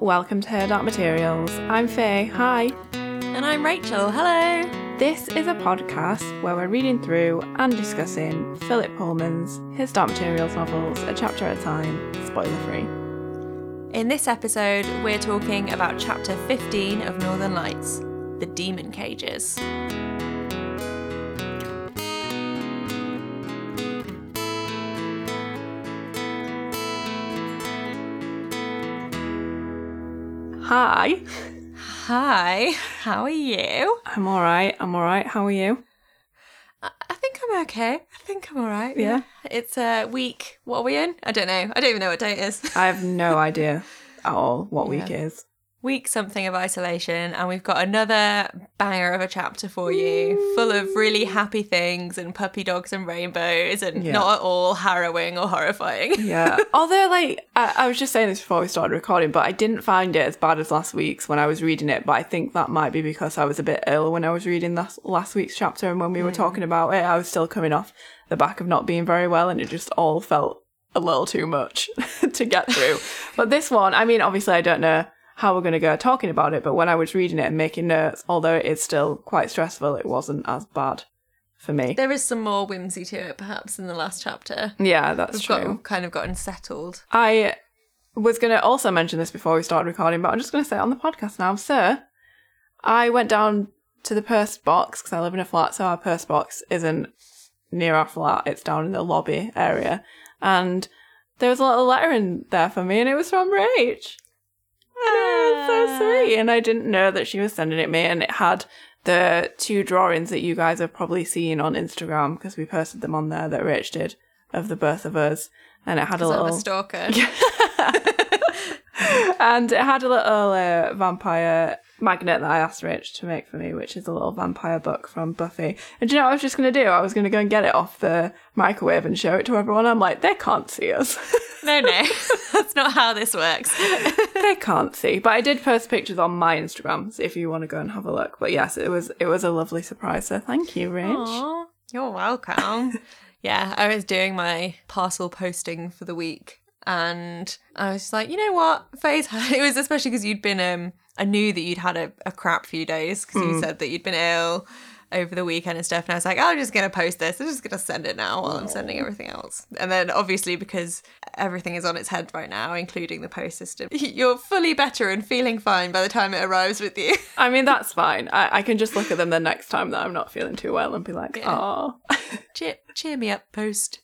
welcome to Her Dark Materials. I'm Faye, hi. And I'm Rachel, hello. This is a podcast where we're reading through and discussing Philip Pullman's His Dark Materials novels a chapter at a time, spoiler free. In this episode, we're talking about chapter 15 of Northern Lights The Demon Cages. Hi. Hi, how are you? I'm alright, I'm alright. How are you? I I think I'm okay. I think I'm all right. Yeah. It's a uh, week. What are we in? I don't know. I don't even know what day it is. I have no idea at all what Yeah. week it is. Week something of isolation, and we've got another banger of a chapter for you, full of really happy things and puppy dogs and rainbows, and Yeah. not at all harrowing or horrifying. Yeah. Although, like, I, I was just saying this before we started recording, but I didn't find it as bad as last week's when I was reading it. But I think that might be because I was a bit ill when I was reading last, last week's chapter. And when we were hmm. talking about it, I was still coming off the back of not being very well, and it just all felt a little too much to get through. but this one, I mean, obviously, I don't know how we're going to go talking about it, but when I was reading it and making notes, although it is still quite stressful, it wasn't as bad for me. There is some more whimsy to it, perhaps, in the last chapter. Yeah, that's We've true. got kind of gotten settled. I was going to also mention this before we started recording, but I'm just going to say it on the podcast now. Sir, I went down to the purse box because I live in a flat, so our purse box isn't near our flat, it's down in the lobby area. And there was a little letter in there for me, and it was from Rach. It so sweet. And I didn't know that she was sending it me, and it had the two drawings that you guys have probably seen on Instagram because we posted them on there that Rach did of the both of us. And it had a Because I'm little a stalker. and it had a little uh, vampire magnet that I asked Rach to make for me, which is a little vampire book from Buffy. And do you know what I was just going to do? I was going to go and get it off the microwave and show it to everyone. I'm like, they can't see us. no, no, that's not how this works. they can't see. But I did post pictures on my Instagram, so if you want to go and have a look. But yes, it was it was a lovely surprise. So thank you, Rach. Aw, you're welcome. yeah, I was doing my parcel posting for the week. And I was just like, you know what, Faith, it was especially because you'd been, um, I knew that you'd had a, a crap few days because you hmm. said that you'd been ill over the weekend and stuff. And I was like, oh, I'm just going to post this. I'm just going to send it now while I'm sending everything else. And then obviously, because everything is on its head right now, including the post system, you're fully better and feeling fine by the time it arrives with you. I mean, that's fine. I, I can just look at them the next time that I'm not feeling too well and be like, Yeah. oh. cheer, cheer me up, post.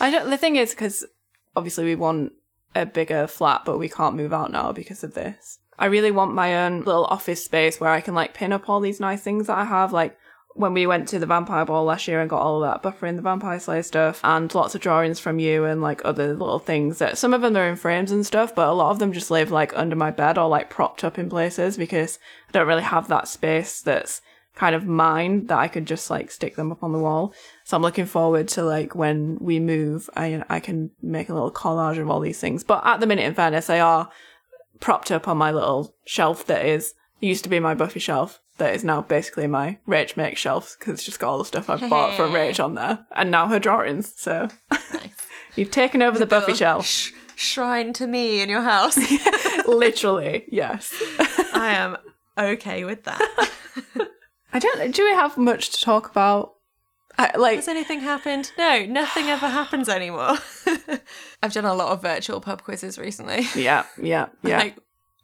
I don't. The thing is, because obviously we want a bigger flat, but we can't move out now because of this. I really want my own little office space where I can like pin up all these nice things that I have, like when we went to the vampire ball last year and got all that Buffy in the vampire slayer stuff and lots of drawings from you and like other little things that some of them are in frames and stuff but a lot of them just live like under my bed or like propped up in places because i don't really have that space that's kind of mine that i could just like stick them up on the wall. So i'm looking forward to like when we move i, I can make a little collage of all these things. But at the minute in fairness they are propped up on my little shelf that is used to be my Buffy shelf that is now basically my Rach make shelf because it's just got all the stuff I've bought from Rach on there and now her drawings. So you've taken over the Buffy shelf. Sh- shrine to me in your house. Literally, yes. I am okay with that. I don't. Do we have much to talk about? I, like, Has anything happened? No, nothing ever happens anymore. I've done a lot of virtual pub quizzes recently. yeah, yeah, yeah. Like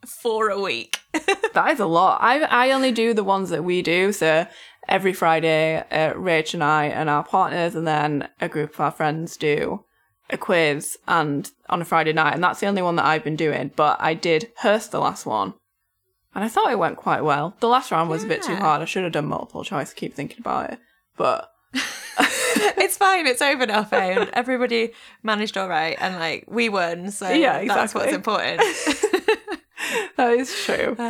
four a week. That is a lot. I I only do the ones that we do. So every Friday, uh, Rach and I and our partners, and then a group of our friends do a quiz and on a Friday night, and that's the only one that I've been doing. But I did Hearst the last one, and I thought it went quite well. The last round was a bit too hard. I should have done multiple choice. I keep thinking about it, but it's fine, it's over now, Faye, and everybody managed all right, and like we won, so Yeah, that's what's exactly. important. that is true.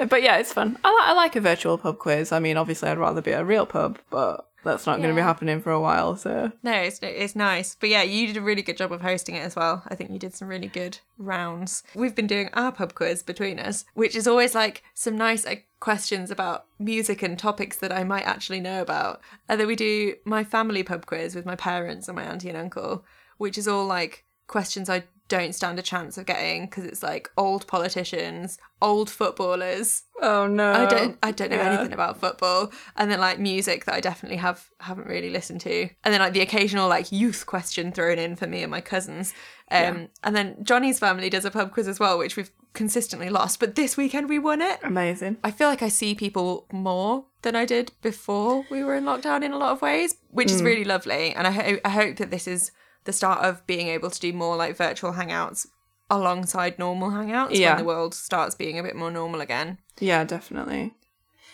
Uh, But yeah, it's fun. I, li- I like a virtual pub quiz. I mean, obviously, I'd rather be at a real pub, but that's not going to be happening for a while. So no, it's it's nice, but yeah, you did a really good job of hosting it as well. I think you did some really good rounds. We've been doing our pub quiz between us, which is always like some nice like, questions about music and topics that I might actually know about. And then we do my family pub quiz with my parents and my auntie and uncle, which is all like questions I don't stand a chance of getting because it's like old politicians, old footballers. Oh no. I don't I don't know Yeah. anything about football. And then like music that I definitely have haven't really listened to. And then like the occasional like youth question thrown in for me and my cousins. Um and then Johnny's family does a pub quiz as well, which we've consistently lost. But this weekend we won it. Amazing. I feel like I see people more than I did before we were in lockdown in a lot of ways, which Mm. is really lovely. And I, ho- I hope that this is the start of being able to do more like virtual hangouts alongside normal hangouts Yeah. when the world starts being a bit more normal again. Yeah, definitely.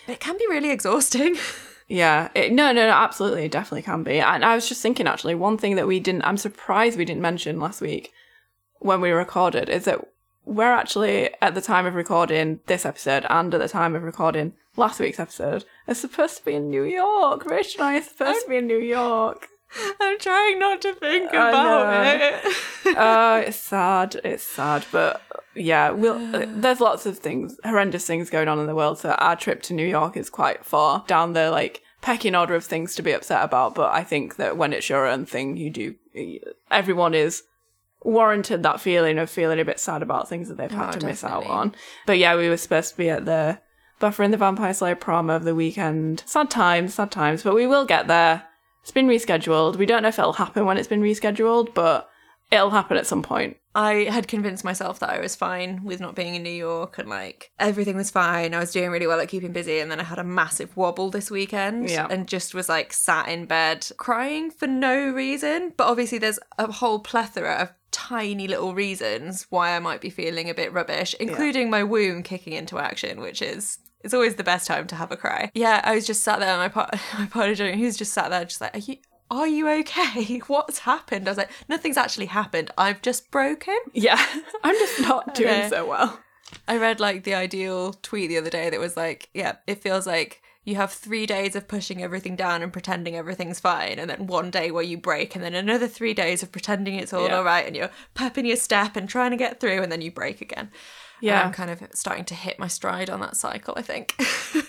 But it can be really exhausting. Yeah, it, no, no, no, absolutely, it definitely can be. And I was just thinking, actually, one thing that we didn't, I'm surprised we didn't mention last week when we recorded is that we're actually, at the time of recording this episode and at the time of recording last week's episode, are supposed to be in New York. Rach and I are supposed to be in New York. I'm trying not to think I about know. it. Oh, it's sad. It's sad, but yeah, we'll. uh, there's lots of things, horrendous things going on in the world. So our trip to New York is quite far down the like pecking order of things to be upset about. But I think that when it's your own thing, you do. Everyone is warranted that feeling of feeling a bit sad about things that they've had Oh, to miss out on. But yeah, we were supposed to be at the Buffy and the Vampire Slayer prom of the weekend. Sad times, sad times, but we will get there. It's been rescheduled. We don't know if it'll happen when it's been rescheduled, but it'll happen at some point. I had convinced myself that I was fine with not being in New York and like everything was fine. I was doing really well at keeping busy. And then I had a massive wobble this weekend Yeah. and just was like sat in bed crying for no reason. But obviously, there's a whole plethora of tiny little reasons why I might be feeling a bit rubbish, including my womb kicking into action, which is. It's always the best time to have a cry. Yeah, I was just sat there, and my part, my partner, he was just sat there, just like, "Are you, are you okay? What's happened?" I was like, "Nothing's actually happened. I've just broken." Yeah, I'm just not doing so well. I read like the ideal tweet the other day that was like, yeah, it feels like you have three days of pushing everything down and pretending everything's fine, and then one day where you break, and then another three days of pretending it's all Yeah. all right, and you're pepping your step and trying to get through, and then you break again. And Yeah. I'm kind of starting to hit my stride on that cycle, I think.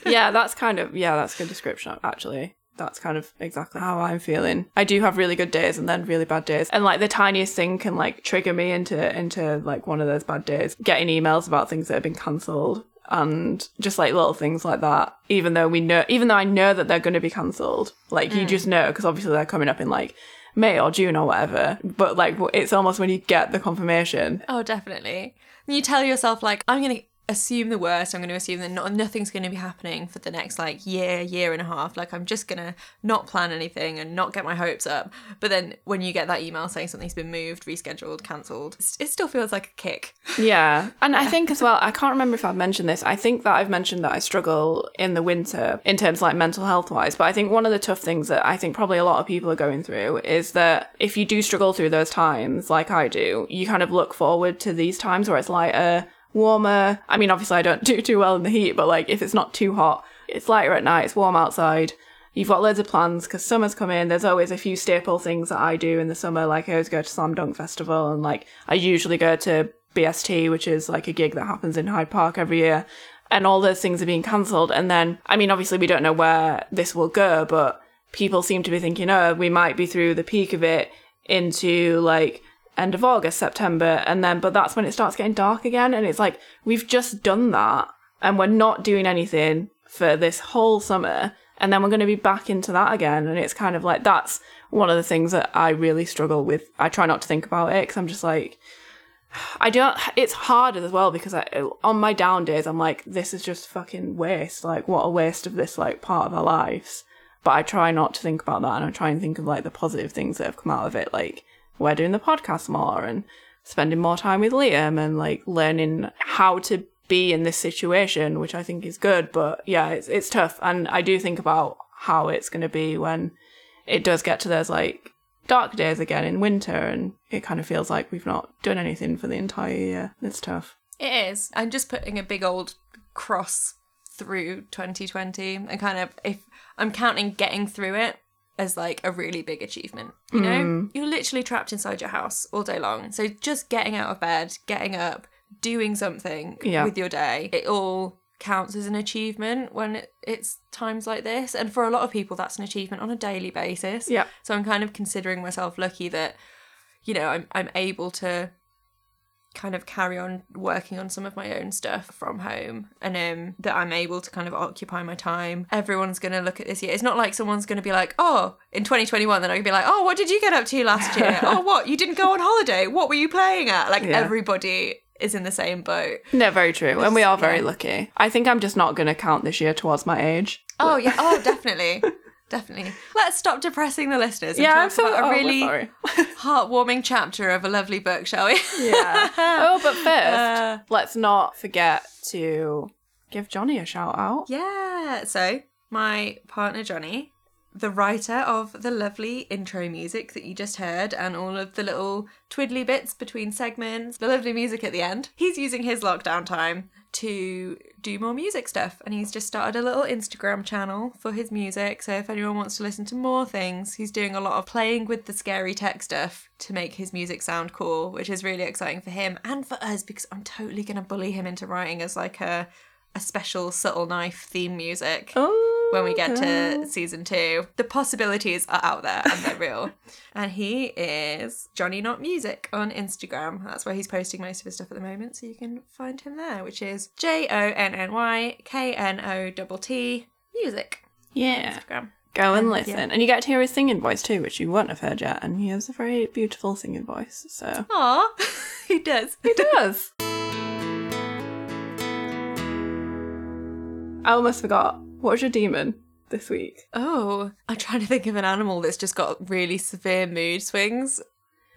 yeah, that's kind of yeah, that's a good description actually. That's kind of exactly how I'm feeling. I do have really good days and then really bad days. And like the tiniest thing can like trigger me into into like one of those bad days. Getting emails about things that have been cancelled and just like little things like that. Even though we know even though I know that they're going to be cancelled. Like you mm. just know because obviously they're coming up in like May or June or whatever. But like it's almost when you get the confirmation. Oh, definitely. And you tell yourself like, I'm gonna assume the worst. I'm gonna assume that not, nothing's gonna be happening for the next like year, year and a half. Like I'm just gonna not plan anything and not get my hopes up. But then when you get that email saying something's been moved, rescheduled, cancelled, it still feels like a kick. Yeah. And I think as well, I can't remember if I've mentioned this. I think that I've mentioned that I struggle in the winter in terms of like mental health wise. But I think one of the tough things that I think probably a lot of people are going through is that if you do struggle through those times, like I do, you kind of look forward to these times where it's lighter, warmer. I mean, obviously I don't do too well in the heat, but like if it's not too hot, it's lighter at night, it's warm outside. You've got loads of plans because summer's come in. There's always a few staple things that I do in the summer. Like I always go to Slam Dunk Festival and like I usually go to BST, which is like a gig that happens in Hyde Park every year. And all those things are being cancelled. And then, I mean, obviously we don't know where this will go, but people seem to be thinking, oh, we might be through the peak of it into like end of August, September, and then but that's when it starts getting dark again, and it's like we've just done that, and we're not doing anything for this whole summer, and then we're going to be back into that again, and it's kind of like that's one of the things that I really struggle with. I try not to think about it because I'm just like. I don't. It's hard as well because I, on my down days, I'm like, this is just fucking waste. Like, what a waste of this like part of our lives. But I try not to think about that, and I try and think of like the positive things that have come out of it. Like, we're doing the podcast more and spending more time with Liam and like learning how to be in this situation, which I think is good. But yeah, it's it's tough, and I do think about how it's going to be when it does get to those like dark days again in winter, and it kind of feels like we've not done anything for the entire year. It's tough. It is. I'm just putting a big old cross through 2020 and kind of if I'm counting getting through it as like a really big achievement. You know, mm. you're literally trapped inside your house all day long. So just getting out of bed, getting up, doing something Yeah. with your day, it all counts as an achievement when it's times like this. And for a lot of people, that's an achievement on a daily basis. Yeah. So I'm kind of considering myself lucky that, you know, I'm I'm able to kind of carry on working on some of my own stuff from home and um that I'm able to kind of occupy my time. Everyone's gonna look at this year. It's not like someone's gonna be like, oh, in 2021, then I can be like, oh, what did you get up to last year? oh, what? You didn't go on holiday? What were you playing at? Like Yeah. everybody is in the same boat. No, very true. And we are very yeah. lucky. I think I'm just not going to count this year towards my age. Oh yeah. Oh, definitely. Definitely. Let's stop depressing the listeners. And Yeah, talk I'm so about oh, a we're really heartwarming chapter of a lovely book, shall we? Yeah. oh, but first, Uh. let's not forget to give Johnny a shout out. Yeah. So, my partner Johnny, the writer of the lovely intro music that you just heard and all of the little twiddly bits between segments, the lovely music at the end, he's using his lockdown time to do more music stuff. And he's just started a little Instagram channel for his music. So if anyone wants to listen to more things, he's doing a lot of playing with the scary tech stuff to make his music sound cool, which is really exciting for him and for us because I'm totally going to bully him into writing as like a a special subtle knife theme music. Oh, when we get to season two. The possibilities are out there and they're real. and he is Johnny Knott Music on Instagram. That's where he's posting most of his stuff at the moment. So you can find him there, which is J O N N Y K N O T T music. yeah. Instagram. Go and listen. yeah. And you get to hear his singing voice too, which you won't have heard yet. And he has a very beautiful singing voice. So Aw, he does. he does. I almost forgot. What was your demon this week? Oh, I'm trying to think of an animal that's just got really severe mood swings.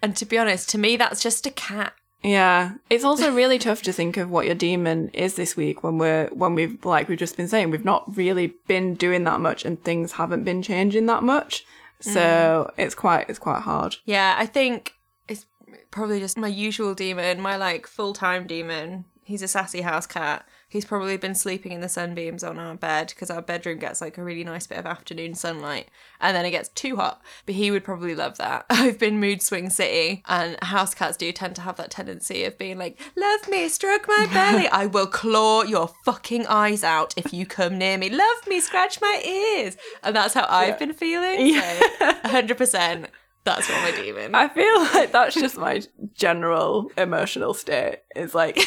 And to be honest, to me, that's just a cat. Yeah, it's also really tough to think of what your demon is this week when we're when we've like we've just been saying we've not really been doing that much and things haven't been changing that much. So mm. it's quite it's quite hard. Yeah, I think it's probably just my usual demon, my like full time demon. He's a sassy house cat. He's probably been sleeping in the sunbeams on our bed because our bedroom gets like a really nice bit of afternoon sunlight and then it gets too hot. But he would probably love that. I've been mood swing city and house cats do tend to have that tendency of being like, love me, stroke my belly. I will claw your fucking eyes out if you come near me. Love me, scratch my ears. And that's how I've been feeling. Yeah. So 100%. That's what my demon. I feel like that's just my general emotional state. Is like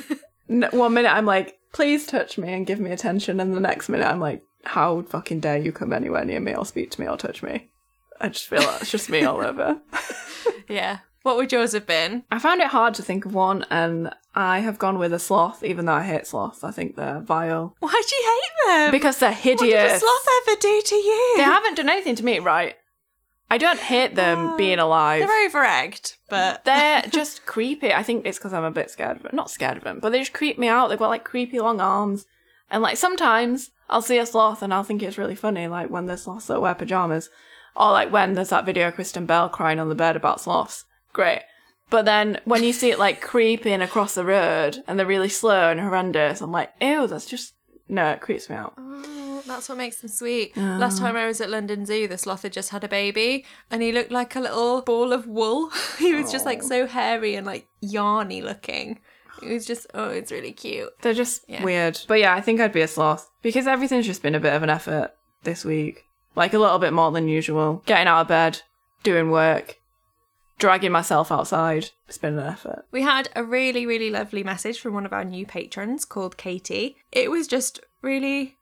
one minute I'm like, please touch me and give me attention, and the next minute I'm like, how fucking dare you come anywhere near me or speak to me or touch me? I just feel like it's just me all over. Yeah. What would yours have been? I found it hard to think of one, and I have gone with a sloth, even though I hate sloths. I think they're vile Why do you hate them? because they're hideous. what did a sloth ever do to you? They haven't done anything to me, right? I don't hate them Oh, being alive. They're over egged, but They're just creepy. I think it's because I'm a bit scared of them. Not scared of them, but they just creep me out. They've got like creepy long arms. And like sometimes I'll see a sloth and I'll think it's really funny, like when there's sloths that wear pajamas. Or like when there's that video of Kristen Bell crying on the bed about sloths. Great. But then when you see it like creeping across the road and they're really slow and horrendous, I'm like, ew, that's just no, it creeps me out. Oh. Oh, that's what makes them sweet. Last oh. time I was at London Zoo, the sloth had just had a baby, and he looked like a little ball of wool. he was just like oh. so hairy and like yarny looking. It was just oh, it's really cute. They're just Yeah. weird. But yeah, I think I'd be a sloth because everything's just been a bit of an effort this week. Like a little bit more than usual. Getting out of bed, doing work, dragging myself outside. It's been an effort. We had a really, really lovely message from one of our new patrons called Katie. It was just really,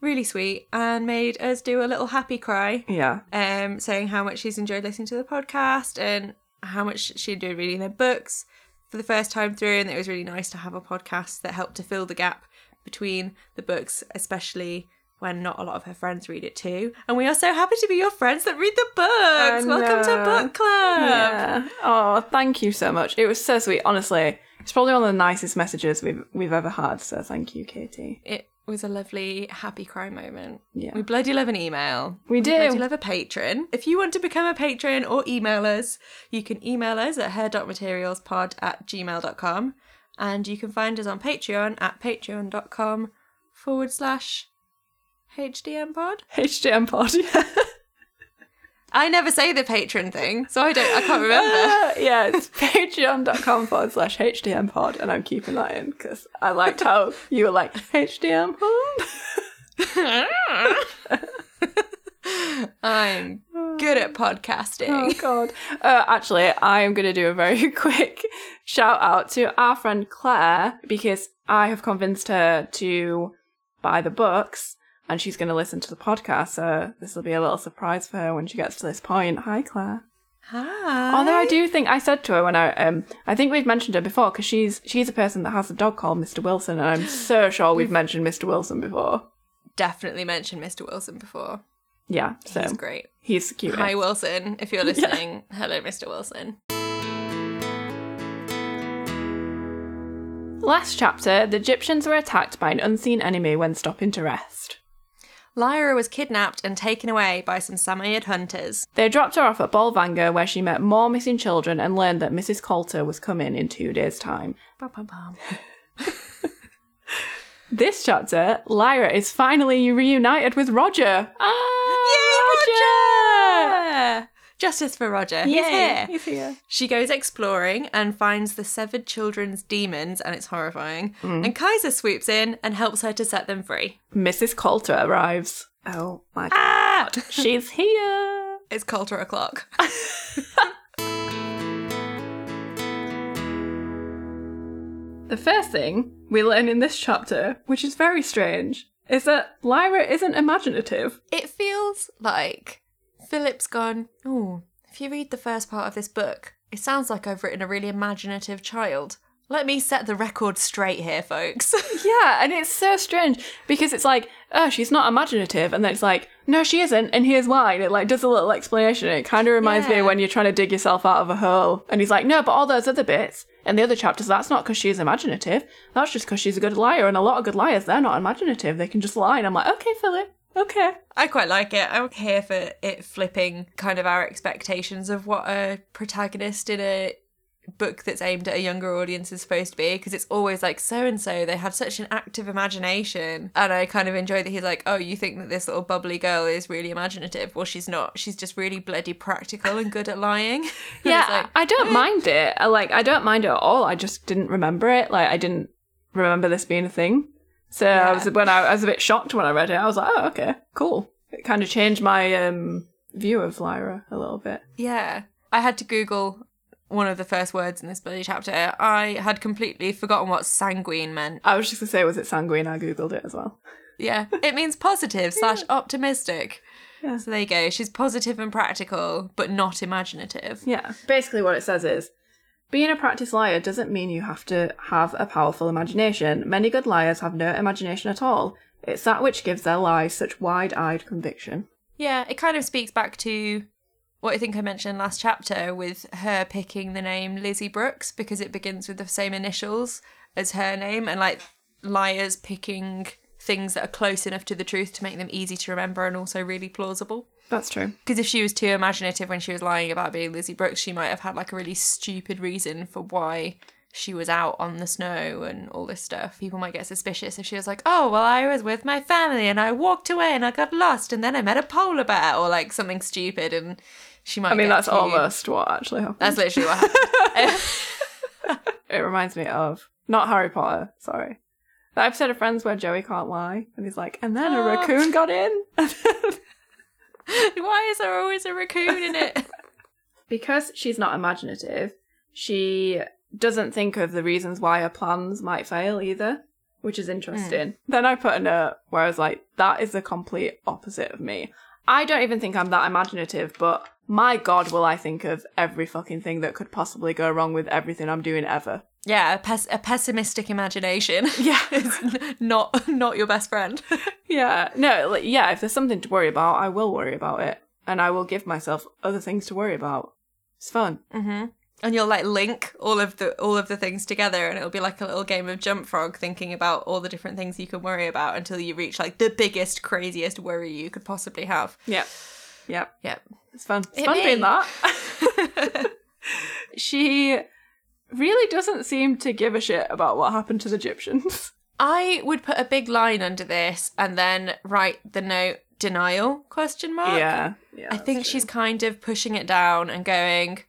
really sweet and made us do a little happy cry, Yeah. um, saying how much she's enjoyed listening to the podcast and how much she enjoyed reading their books for the first time through. And it was really nice to have a podcast that helped to fill the gap between the books, especially when not a lot of her friends read it too. And we are so happy to be your friends that read the books. Welcome to book club. Yeah. Oh, thank you so much. It was so sweet. Honestly, it's probably one of the nicest messages we've we've ever had. So thank you, Katie. It was a lovely happy cry moment. Yeah. We bloody love an email. We do. bloody love a patron. If you want to become a patron or email us, you can email us at her.materialspod at gmail.com and you can find us on Patreon at patreon.com forward slash HDM pod. HDM pod. Yeah. I never say the patron thing, so I don't I can't remember. Yeah, it's patreon.com forward slash HDM pod, and I'm keeping that in because I liked how you were like, HDM pod? I'm Good at podcasting. Oh god. Uh, actually, I am going to do a very quick shout out to our friend Claire because I have convinced her to buy the books and she's going to listen to the podcast. So this will be a little surprise for her when she gets to this point. Hi, Claire. Hi. Although I do think I said to her when I um I think we've mentioned her before because she's she's a person that has a dog called Mr. Wilson and I'm so sure we've mentioned Mr. Wilson before. definitely mentioned Mr. Wilson before. Yeah, so He's great. he's cute. Hi, Wilson. If you're listening, hello, Mr. Wilson. Last chapter, the Egyptians were attacked by an unseen enemy when stopping to rest. Lyra was kidnapped and taken away by some Samoyed hunters. They dropped her off at Bolvangar where she met more missing children and learned that Mrs. Coulter was coming in two days' time. Bum, bum, bum. This chapter, Lyra is finally reunited with Roger. Ah, Roger! Justice for Roger. He's here. He's here. She goes exploring and finds the severed children's demons, and it's horrifying. And Kaisa swoops in and helps her to set them free. Mrs. Coulter arrives. Oh my god. Ah! She's here. It's Coulter o'clock. The first thing we learn in this chapter, which is very strange, is that Lyra isn't imaginative. it feels like Philip's gone, oh, if you read the first part of this book, it sounds like I've written a really imaginative child. Let me set the record straight here, folks. Yeah, and it's so strange because it's like, oh, she's not imaginative, and then it's like, no, she isn't, and here's why. And it like does a little explanation. It kind of reminds me Yeah. of when you're trying to dig yourself out of a hole, and he's like, no, but all those other bits and the other chapters, that's not because she's imaginative. That's just because she's a good liar, and a lot of good liars, they're not imaginative. They can just lie. And I'm like, okay, Philip, okay. I quite like it. I'm here for it flipping kind of our expectations of what a protagonist in a book that's aimed at a younger audience is supposed to be because it's always like so and so they have such an active imagination and i kind of enjoy that he's like oh you think that this little bubbly girl is really imaginative well she's not she's just really bloody practical and good at lying Yeah, like, I don't eh. mind it. I, like, I don't mind it at all. I just didn't remember it. Like, I didn't remember this being a thing. So I was when I, I was a bit shocked when I read it. I was like, oh, okay, cool. It kind of changed my um view of Lyra a little bit. Yeah. I had to Google one of the first words in this bloody chapter. I had completely forgotten what sanguine meant. I was just gonna say, was it sanguine? I googled it as well. Yeah. It means positive slash optimistic. Yeah. So there you go. She's positive and practical, but not imaginative. Yeah. Basically, what it says is. Being a practiced liar doesn't mean you have to have a powerful imagination. Many good liars have no imagination at all. It's that which gives their lies such wide eyed conviction. Yeah, it kind of speaks back to what I think I mentioned last chapter with her picking the name Lizzie Brooks because it begins with the same initials as her name and like liars picking things that are close enough to the truth to make them easy to remember and also really plausible. That's true. Because if she was too imaginative when she was lying about being Lizzie Brooks, she might have had like a really stupid reason for why she was out on the snow and all this stuff. People might get suspicious if she was like, oh, well, I was with my family and I walked away and I got lost and then I met a polar bear or like something stupid and she might I mean, that's too- almost what actually happened. That's literally what happened. It reminds me of not Harry Potter. Sorry, the episode of Friends where Joey can't lie, and he's like, and then a Oh. raccoon got in. why is there always a raccoon in it? because she's not imaginative, she doesn't think of the reasons why her plans might fail either, which is interesting. Hmm. Then I put a note where I was like, that is the complete opposite of me. I don't even think I'm that imaginative, but my god, will I think of every fucking thing that could possibly go wrong with everything I'm doing ever. Yeah, a, pes- a pessimistic imagination. Yeah. is not not your best friend. Yeah, no, like, yeah, if there's something to worry about, I will worry about it. And I will give myself other things to worry about. It's fun. Mm-hmm. And you'll like link all of the all of the things together, and it'll be like a little game of jump frog, thinking about all the different things you can worry about until you reach like the biggest, craziest worry you could possibly have. Yep. Yep. Yep. It's fun. It's fun me. doing that. she really doesn't seem to give a shit about what happened to the Egyptians. I would put a big line under this and then write the note denial question mark. yeah. Yeah. I think she's kind of pushing it down and going,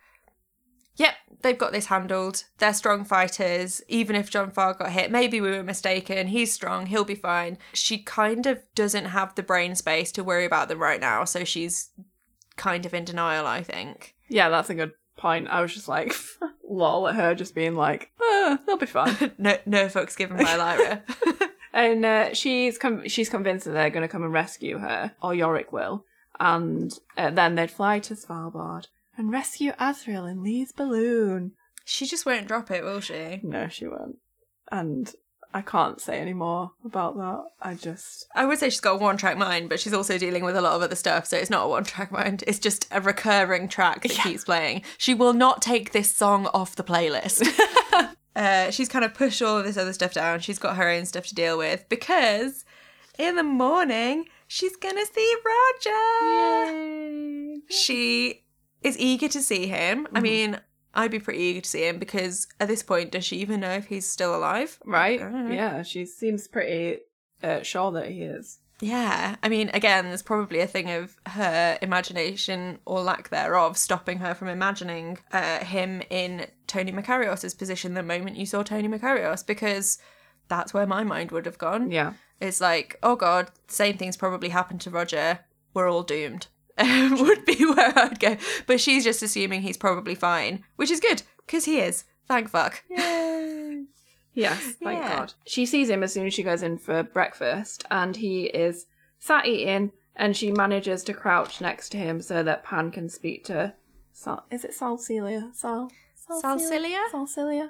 Yep, they've got this handled. They're strong fighters. Even if John Faa got hit, maybe we were mistaken. He's strong. He'll be fine. She kind of doesn't have the brain space to worry about them right now. So she's kind of in denial, I think. Yeah, that's a good point. I was just like, lol at her just being like, uh, they'll be fine. No, no fucks given by Lyra. and uh, she's com- she's convinced that they're going to come and rescue her, or Iorek will. And uh, then they'd fly to Svalbard and rescue Asriel in Lee's balloon. she just won't drop it, will she? No, she won't. And I can't say any more about that. I just. I would say she's got a one track mind, but she's also dealing with a lot of other stuff, so it's not a one track mind. It's just a recurring track that Yeah. keeps playing. She will not take this song off the playlist. uh, she's kind of pushed all of this other stuff down. She's got her own stuff to deal with because in the morning she's gonna see Roger. She is eager to see him. I mean, I'd be pretty eager to see him because at this point, does she even know if he's still alive? Right? Yeah, she seems pretty uh, sure that he is. Yeah, I mean, again, there's probably a thing of her imagination or lack thereof stopping her from imagining uh, him in Tony Makarios's position the moment you saw Tony Makarios, because that's where my mind would have gone. Yeah. It's like, oh god, same thing's probably happened to Roger. We're all doomed. Um, would be where I'd go. But she's just assuming he's probably fine, which is good because he is. Thank fuck. Yay. Yes, thank Yeah. God. She sees him as soon as she goes in for breakfast, and he is sat eating, and she manages to crouch next to him so that Pan can speak to. Sal- is it Salcilia? Sal? Salcilia? Salcilia?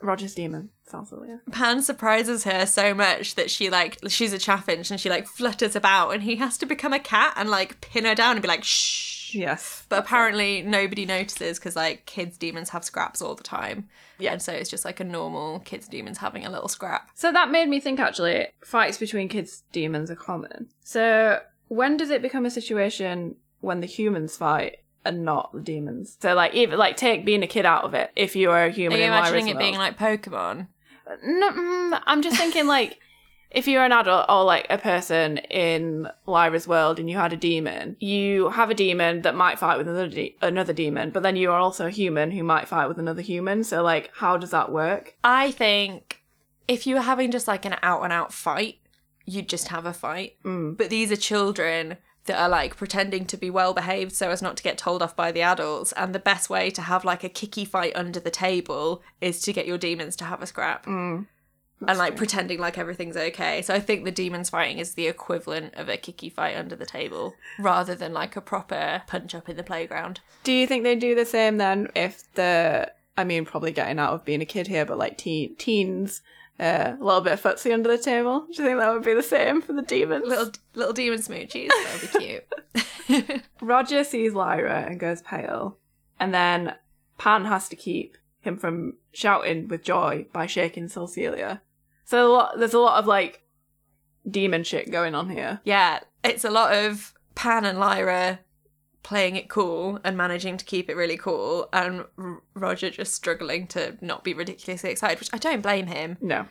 Roger's demon. Salcilia. Pan surprises her so much that she like she's a chaffinch and she like flutters about and he has to become a cat and like pin her down and be like shh. Yes. But apparently nobody notices because like kids demons have scraps all the time. Yeah. And so it's just like a normal kids demons having a little scrap. So that made me think actually, fights between kids' demons are common. So when does it become a situation when the humans fight and not the demons? So like even like take being a kid out of it. If you are a Are human, you in imagining it being like Pokemon? No, mm, I'm just thinking like if you're an adult or like a person in Lyra's world and you had a demon, you have a demon that might fight with another de- another demon, but then you are also a human who might fight with another human. So like, how does that work? I think if you were having just like an out and out fight, you'd just have a fight. Mm. But these are children that are like pretending to be well behaved so as not to get told off by the adults. And the best way to have like a kicky fight under the table is to get your demons to have a scrap. Mm. and like pretending like everything's okay. So I think the demons fighting is the equivalent of a kicky fight under the table rather than like a proper punch up in the playground. Do you think they do the same then if the I mean probably getting out of being a kid here, but like teen teens uh, a little bit of footsie under the table. Do you think that would be the same for the demons? Little little demon smoochies. That would be cute. Roger sees Lyra and goes pale, and then Pan has to keep him from shouting with joy by shaking Cecilia. So a lot, there's a lot of like demon shit going on here. yeah, it's a lot of Pan and Lyra playing it cool and managing to keep it really cool, and R- Roger just struggling to not be ridiculously excited, which I don't blame him. No,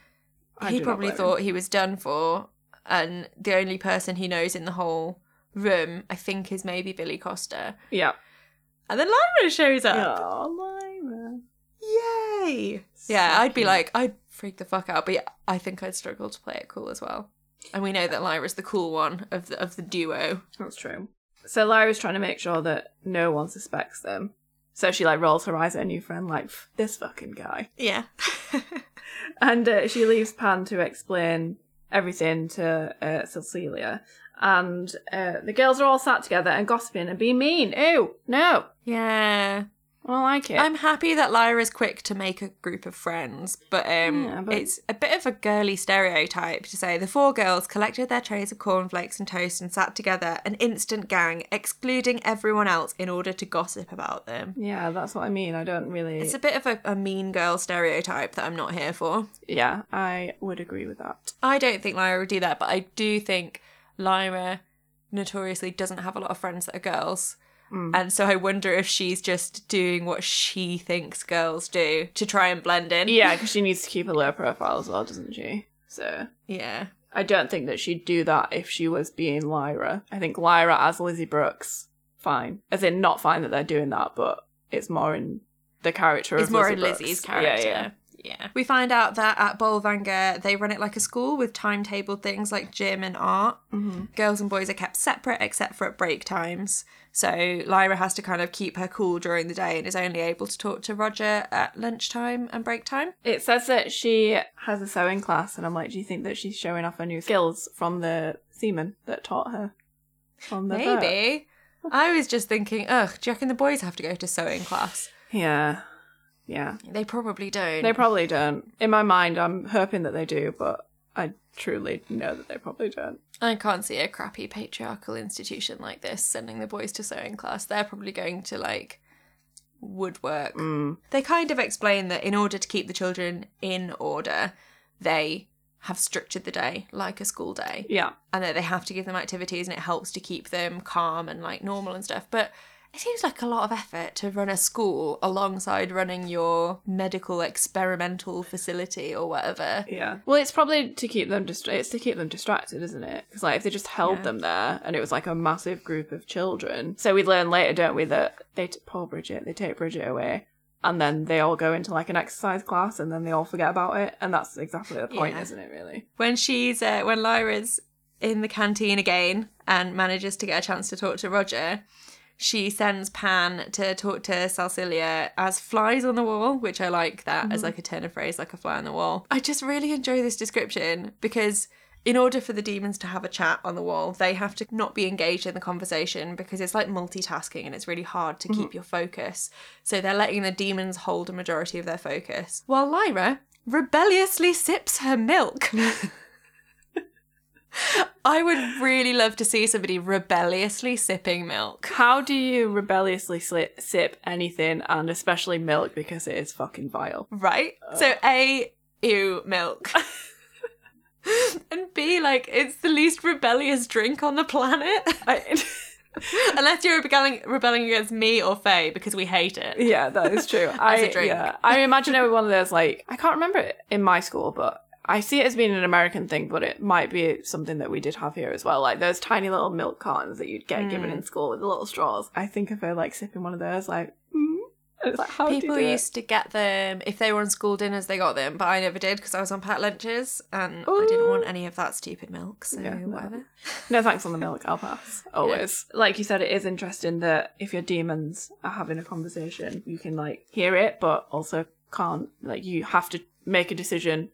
I he probably blame him. thought he was done for, and the only person he knows in the whole room, I think, is maybe Billy Costa. Yeah. And then Lyra shows up. Oh, Lyra. Yay! Yeah, I'd be like, I'd freak the fuck out, but yeah, I think I'd struggle to play it cool as well. And we know that Lyra's the cool one of the of the duo. That's true. So Lyra's trying to make sure that no one suspects them. So she like rolls her eyes at her new friend, like this fucking guy, Yeah. and uh, she leaves Pan to explain everything to uh, Cecilia. And uh, the girls are all sat together and gossiping and being mean. Ew, no, yeah. I like it. I'm happy that Lyra's quick to make a group of friends, but um Yeah, but- it's a bit of a girly stereotype to say the four girls collected their trays of cornflakes and toast and sat together, an instant gang, excluding everyone else in order to gossip about them. yeah, that's what I mean. I don't really. It's a bit of a, a mean girl stereotype that I'm not here for. yeah, I would agree with that. I don't think Lyra would do that, but I do think Lyra notoriously doesn't have a lot of friends that are girls. Mm. And so I wonder if she's just doing what she thinks girls do to try and blend in. Yeah, because she needs to keep a low profile as well, doesn't she? So Yeah. I don't think that she'd do that if she was being Lyra. I think Lyra as Lizzie Brooks, fine. As in, not fine that they're doing that, but it's more in the character It's of more Lizzie in Brooks. Lizzie's Yeah, character. Yeah, Yeah. We find out that at Bolvangar, they run it like a school with timetabled things like gym and art. Mm-hmm. Girls and boys are kept separate except for at break times. So Lyra has to kind of keep her cool during the day and is only able to talk to Roger at lunchtime and break time. It says that she has a sewing class, and I'm like, do you think that she's showing off her new skills from the seaman that taught her? From the boat? Maybe. I was just thinking, ugh, do you reckon the boys have to go to sewing class? Yeah. Yeah. They probably don't. They probably don't. In my mind, I'm hoping that they do, but I truly know that they probably don't. I can't see a crappy patriarchal institution like this sending the boys to sewing class. They're probably going to like woodwork. Mm. They kind of explain that in order to keep the children in order, they have structured the day like a school day Yeah. and that they have to give them activities and it helps to keep them calm and like normal and stuff. But it seems like a lot of effort to run a school alongside running your medical experimental facility or whatever. Yeah. Well, it's probably to keep them dist- it's to keep them distracted, isn't it? Because like if they just held Yeah. them there and it was like a massive group of children. So we learn later, don't we, that they t- poor Bridget, they take Bridget away. And then they all go into like an exercise class, and then they all forget about it, and that's exactly the point, Yeah. isn't it? Really? When she's uh, when Lyra's in the canteen again and manages to get a chance to talk to Roger, she sends Pan to talk to Salcilia as flies on the wall, which I like that as mm-hmm. like a turn of phrase, like a fly on the wall. I just really enjoy this description because in order for the demons to have a chat on the wall, they have to not be engaged in the conversation because it's like multitasking and it's really hard to keep mm-hmm. your focus. So they're letting the demons hold a majority of their focus. While Lyra rebelliously sips her milk. I would really love to see somebody rebelliously sipping milk. How do you rebelliously sli- sip anything, and especially milk, because it is fucking vile? Right? So A, ew, milk. and B, like, it's the least rebellious drink on the planet. I- Unless you're rebelling, rebelling against me or Faye because we hate it. Yeah, that is true. I, a drink. Yeah, I imagine it was one of those like I can't remember it in my school, but I see it as being an American thing, but it might be something that we did have here as well. Like those tiny little milk cartons that you'd get given Hmm. in school with the little straws. I think of her like sipping one of those, like. Mm. Like how People do you do it? used to get them if they were on school dinners. They got them, but I never did because I was on packed lunches and I didn't want any of that stupid milk. So Yeah, no. whatever. No thanks on the milk, I'll pass. Always. Like you said, it is interesting that if your demons are having a conversation, you can like hear it, but also can't. Like you have to make a decision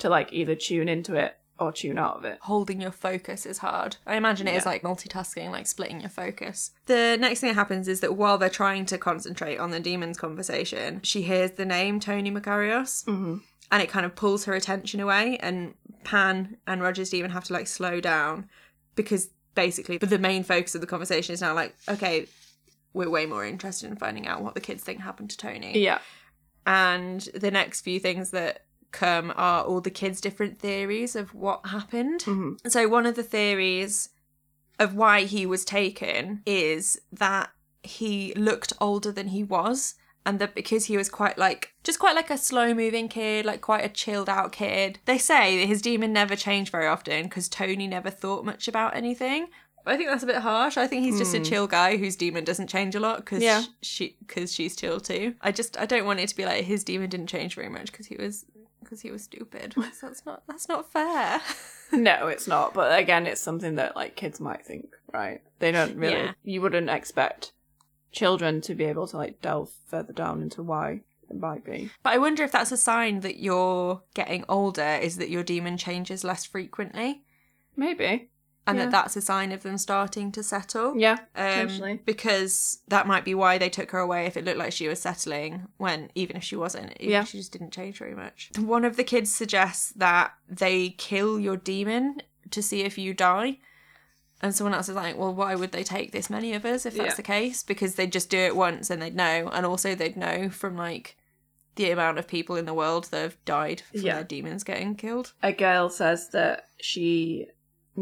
to like either tune into it or tune out of it. holding your focus is hard. I imagine it is Yeah. like multitasking, like splitting your focus. The next thing that happens is that while they're trying to concentrate on the demon's conversation, she hears the name Tony Makarios. Mm-hmm. And it kind of pulls her attention away, and Pan and Roger's demon have to like slow down because basically the main focus of the conversation is now like, okay, we're way more interested in finding out what the kids think happened to Tony Yeah. and the next few things that come are all the kids' different theories of what happened. Mhm. So, one of the theories of why he was taken is that he looked older than he was. And that because he was quite like, just quite like a slow moving kid, like quite a chilled out kid. They say that his demon never changed very often because Tony never thought much about anything. I think that's a bit harsh. I think he's just a chill guy whose demon doesn't change a lot because Yeah. she because she's chill too. I just I don't want it to be like his demon didn't change very much because he was because he was stupid. that's not that's not fair. No, it's not. But again, it's something that like kids might think, right? They don't really. Yeah. You wouldn't expect children to be able to like delve further down into why it might be. but I wonder if that's a sign that you're getting older is that your demon changes less frequently Maybe. And Yeah. that that's a sign of them starting to settle. Yeah. Um, because that might be why they took her away if it looked like she was settling when even if she wasn't Yeah. if she just didn't change very much one of the kids suggests that they kill your demon to see if you die and someone else is like well why would they take this many of us if that's Yeah. the case because they'd just do it once and they'd know and also they'd know from like the amount of people in the world that have died from Yeah. their demons getting killed a girl says that she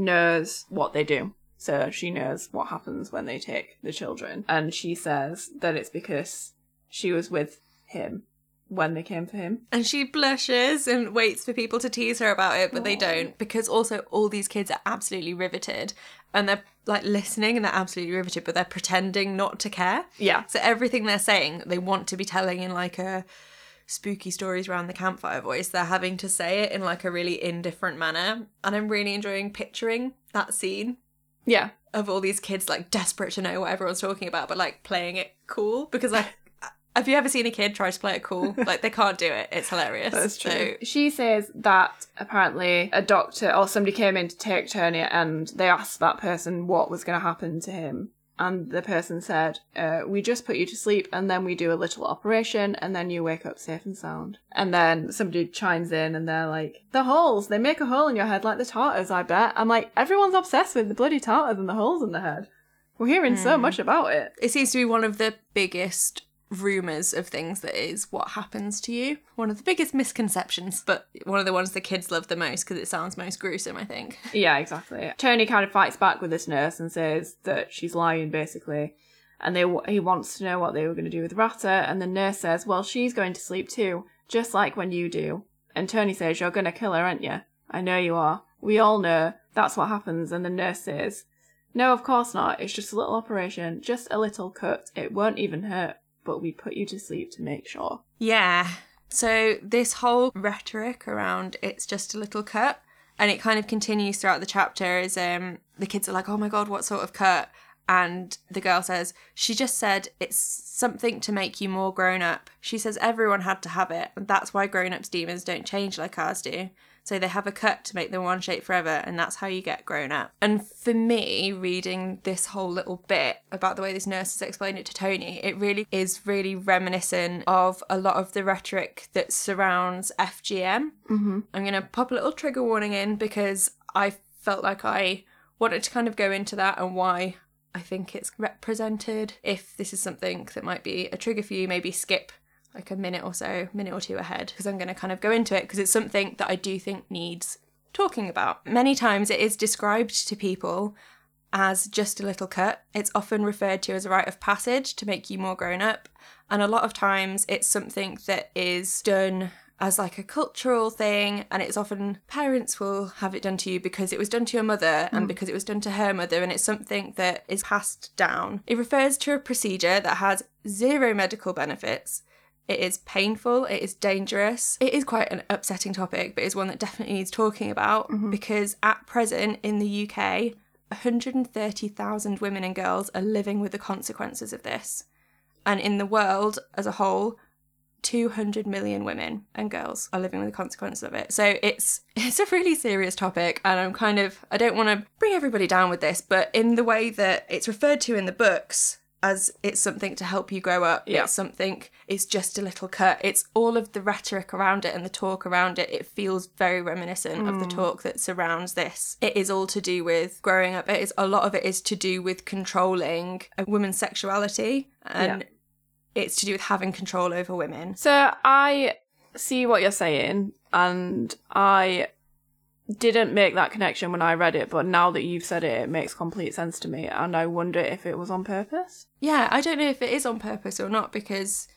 knows what they do. So she knows what happens when they take the children. And she says that it's because she was with him when they came for him. And she blushes and waits for people to tease her about it, but they don't because also all these kids are absolutely riveted and they're like listening and they're absolutely riveted, but they're pretending not to care. Yeah. So everything they're saying, they want to be telling in like a spooky stories around the campfire voice, they're having to say it in like a really indifferent manner. And I'm really enjoying picturing that scene Yeah. of all these kids like desperate to know what everyone's talking about, but like playing it cool because like. Have you ever seen a kid try to play it cool? Like they can't do it. It's hilarious. That's true. So, She says that apparently a doctor or somebody came in to take Turner and they asked that person what was going to happen to him. And the person said, uh, We just put you to sleep and then we do a little operation and then you wake up safe and sound. And then somebody chimes in and they're like, The holes, they make a hole in your head like the tartars, I bet. I'm like, Everyone's obsessed with the bloody tartars and the holes in the head. We're hearing so much about it. it seems to be one of the biggest rumors of things that is what happens to you. One of the biggest misconceptions, but one of the ones the kids love the most because it sounds most gruesome, I think. Yeah, exactly. Tony kind of fights back with this nurse and says that she's lying, basically. And they he wants to know what they were going to do with Ratter, and the nurse says, "Well, she's going to sleep too, just like when you do." And Tony says, "You're going to kill her, aren't you?" "I know you are. We all know. That's what happens." And the nurse says, "No, of course not. It's just a little operation, just a little cut. It won't even hurt, but we put you to sleep to make sure." Yeah. So this whole rhetoric around it's just a little cut, and it kind of continues throughout the chapter is um the kids are like, "Oh my god, what sort of cut?" And the girl says, She just said it's something to make you more grown up. She says everyone had to have it, and that's why grown ups' demons don't change like ours do. So they have a cut to make them one shape forever, and that's how you get grown up. And for me, reading this whole little bit about the way this nurse has explained it to Tony, it really is really reminiscent of a lot of the rhetoric that surrounds FGM. Mm-hmm. I'm going to pop a little trigger warning in because I felt like I wanted to kind of go into that and why I think it's represented. If this is something that might be a trigger for you, maybe skip like a minute or so, minute or two ahead, because I'm going to kind of go into it because it's something that I do think needs talking about. Many times it is described to people as just a little cut. It's often referred to as a rite of passage to make you more grown up. And a lot of times it's something that is done as like a cultural thing and it's often parents will have it done to you because it was done to your mother and mm. because it was done to her mother and it's something that is passed down. It refers to a procedure that has zero medical benefits. It is painful, it is dangerous. It is quite an upsetting topic, but it's one that definitely needs talking about mm-hmm. because at present in the UK, 130,000 women and girls are living with the consequences of this. And in the world as a whole, 200 million women and girls are living with the consequences of it. So it's it's a really serious topic and I'm kind of I don't want to bring everybody down with this, but in the way that it's referred to in the books as it's something to help you grow up. Yeah. It's something it's just a little cut. It's all of the rhetoric around it and the talk around it. It feels very reminiscent of the Mm. talk that surrounds this. It is all to do with growing up. It is a lot of it is to do with controlling a woman's sexuality and Yeah. it's to do with having control over women. So I see what you're saying, and I didn't make that connection when I read it, but now that you've said it, it makes complete sense to me, and I wonder if it was on purpose. Yeah, I don't know if it is on purpose or not because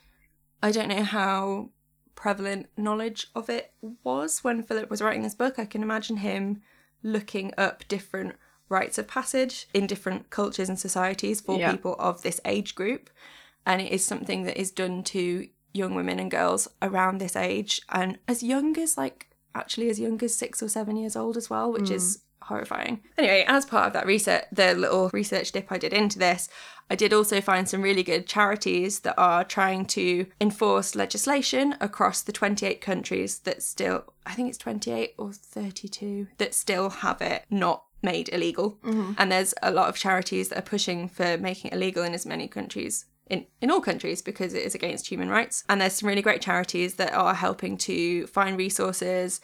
I don't know how prevalent knowledge of it was when Philip was writing this book. I can imagine him looking up different rites of passage in different cultures and societies for Yeah. people of this age group. And it is something that is done to young women and girls around this age and as young as like actually as young as six or seven years old as well, which is hmm. horrifying. Anyway, as part of that research, the little research dip I did into this, I did also find some really good charities that are trying to enforce legislation across the 28 countries that still, I think it's 28 or 32, that still have it not made illegal. Mm-hmm. And there's a lot of charities that are pushing for making it illegal in as many countries. In, in all countries because it is against human rights. And there's some really great charities that are helping to find resources,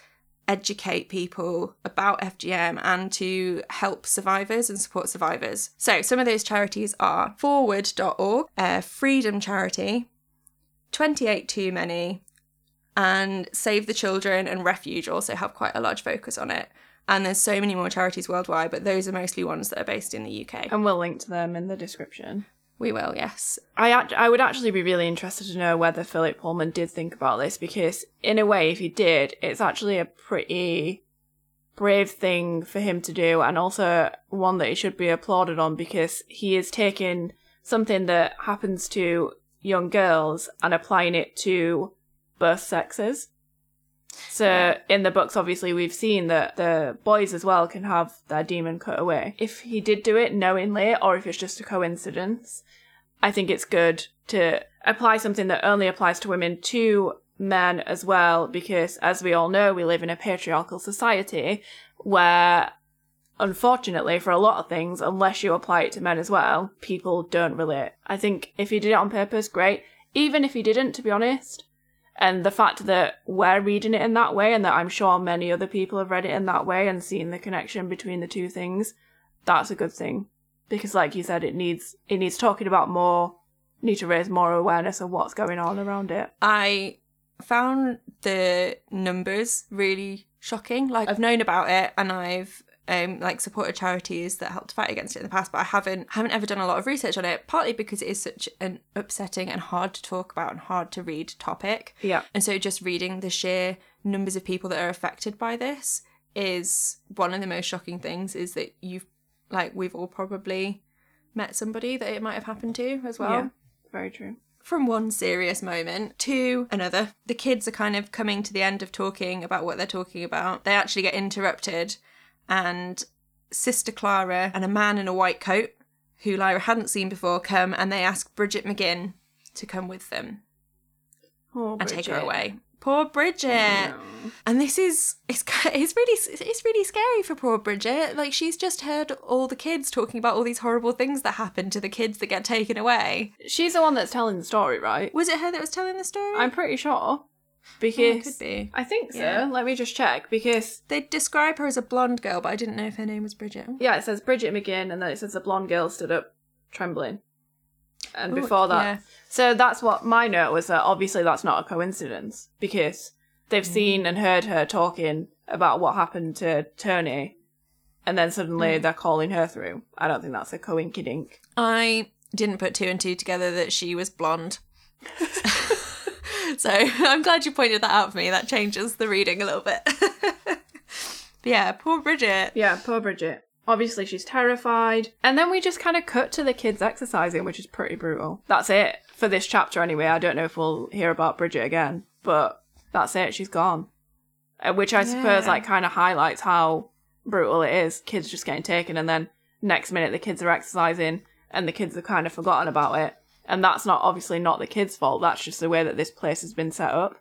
educate people about FGM and to help survivors and support survivors. So, some of those charities are forward.org, uh, Freedom Charity, 28 Too Many, and Save the Children and Refuge also have quite a large focus on it. And there's so many more charities worldwide, but those are mostly ones that are based in the UK. And we'll link to them in the description. We will, yes. I act- I would actually be really interested to know whether Philip Pullman did think about this because, in a way, if he did, it's actually a pretty brave thing for him to do, and also one that he should be applauded on because he is taking something that happens to young girls and applying it to both sexes. So in the books, obviously, we've seen that the boys as well can have their demon cut away. If he did do it knowingly, or if it's just a coincidence, I think it's good to apply something that only applies to women to men as well, because as we all know, we live in a patriarchal society where, unfortunately, for a lot of things, unless you apply it to men as well, people don't relate. I think if he did it on purpose, great. Even if he didn't, to be honest, and the fact that we're reading it in that way, and that I'm sure many other people have read it in that way and seen the connection between the two things, that's a good thing. Because, like you said, it needs it needs talking about more. Need to raise more awareness of what's going on around it. I found the numbers really shocking. Like I've known about it and I've um, like supported charities that helped fight against it in the past, but I haven't haven't ever done a lot of research on it. Partly because it is such an upsetting and hard to talk about and hard to read topic. Yeah. And so just reading the sheer numbers of people that are affected by this is one of the most shocking things. Is that you've like we've all probably met somebody that it might have happened to as well. Yeah. Very true. From one serious moment to another. The kids are kind of coming to the end of talking about what they're talking about. They actually get interrupted, and Sister Clara and a man in a white coat, who Lyra hadn't seen before, come and they ask Bridget McGinn to come with them Oh, and take her away. Poor Bridget. No. And this is it's it's really it's really scary for poor Bridget. Like she's just heard all the kids talking about all these horrible things that happen to the kids that get taken away. She's the one that's telling the story, right? Was it her that was telling the story? I'm pretty sure. Oh, Because it could be. I think so. Yeah. Let me just check. Because They describe her as a blonde girl, but I didn't know if her name was Bridget. yeah, it says Bridget McGinn, and then it says a blonde girl stood up trembling. And Ooh, before that, yeah. so that's what my note was. That obviously that's not a coincidence because they've Mm. seen and heard her talking about what happened to Tony, and then suddenly Mm. they're calling her through. I don't think that's a coinkydink. I didn't put two and two together that she was blonde. so I'm glad you pointed that out for me. That changes the reading a little bit. yeah, poor Bridget. Yeah, poor Bridget. Obviously, she's terrified. And then we just kind of cut to the kids exercising, which is pretty brutal. That's it for this chapter, anyway. I don't know if we'll hear about Bridget again, but that's it. She's gone. Uh, Which I suppose, Yeah. like, kind of highlights how brutal it is. Kids just getting taken, and then next minute the kids are exercising, and the kids have kind of forgotten about it. And that's not obviously not the kids' fault. That's just the way that this place has been set up.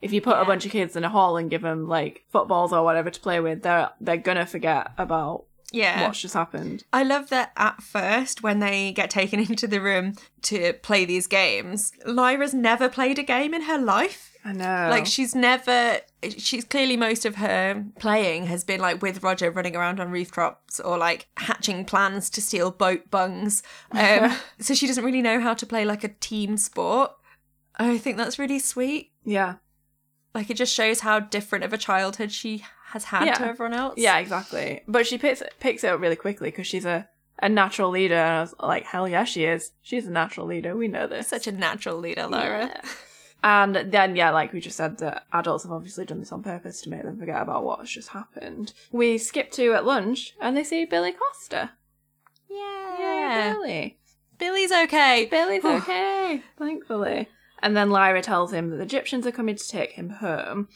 If you put Yeah. a bunch of kids in a hall and give them like footballs or whatever to play with, they're they're gonna forget about Yeah. what's just happened. I love that at first, when they get taken into the room to play these games, Lyra's never played a game in her life. I know. Like she's never she's clearly most of her playing has been like with Roger running around on rooftops or like hatching plans to steal boat bungs. Um so she doesn't really know how to play like a team sport. I think that's really sweet. yeah, Like it just shows how different of a childhood she has had Yeah. to everyone else. yeah, exactly. But she picks picks it up really quickly because she's a a natural leader. And I was like, hell yeah, she is. She's a natural leader. We know this. Such a natural leader, Lyra. Yeah. And then, yeah, like we just said, that adults have obviously done this on purpose to make them forget about what's just happened. We skip to at lunch and they see Billy Costa. Yeah. Yay, Billy. Billy's okay. Billy's okay, thankfully. And then Lyra tells him that the Egyptians are coming to take him home,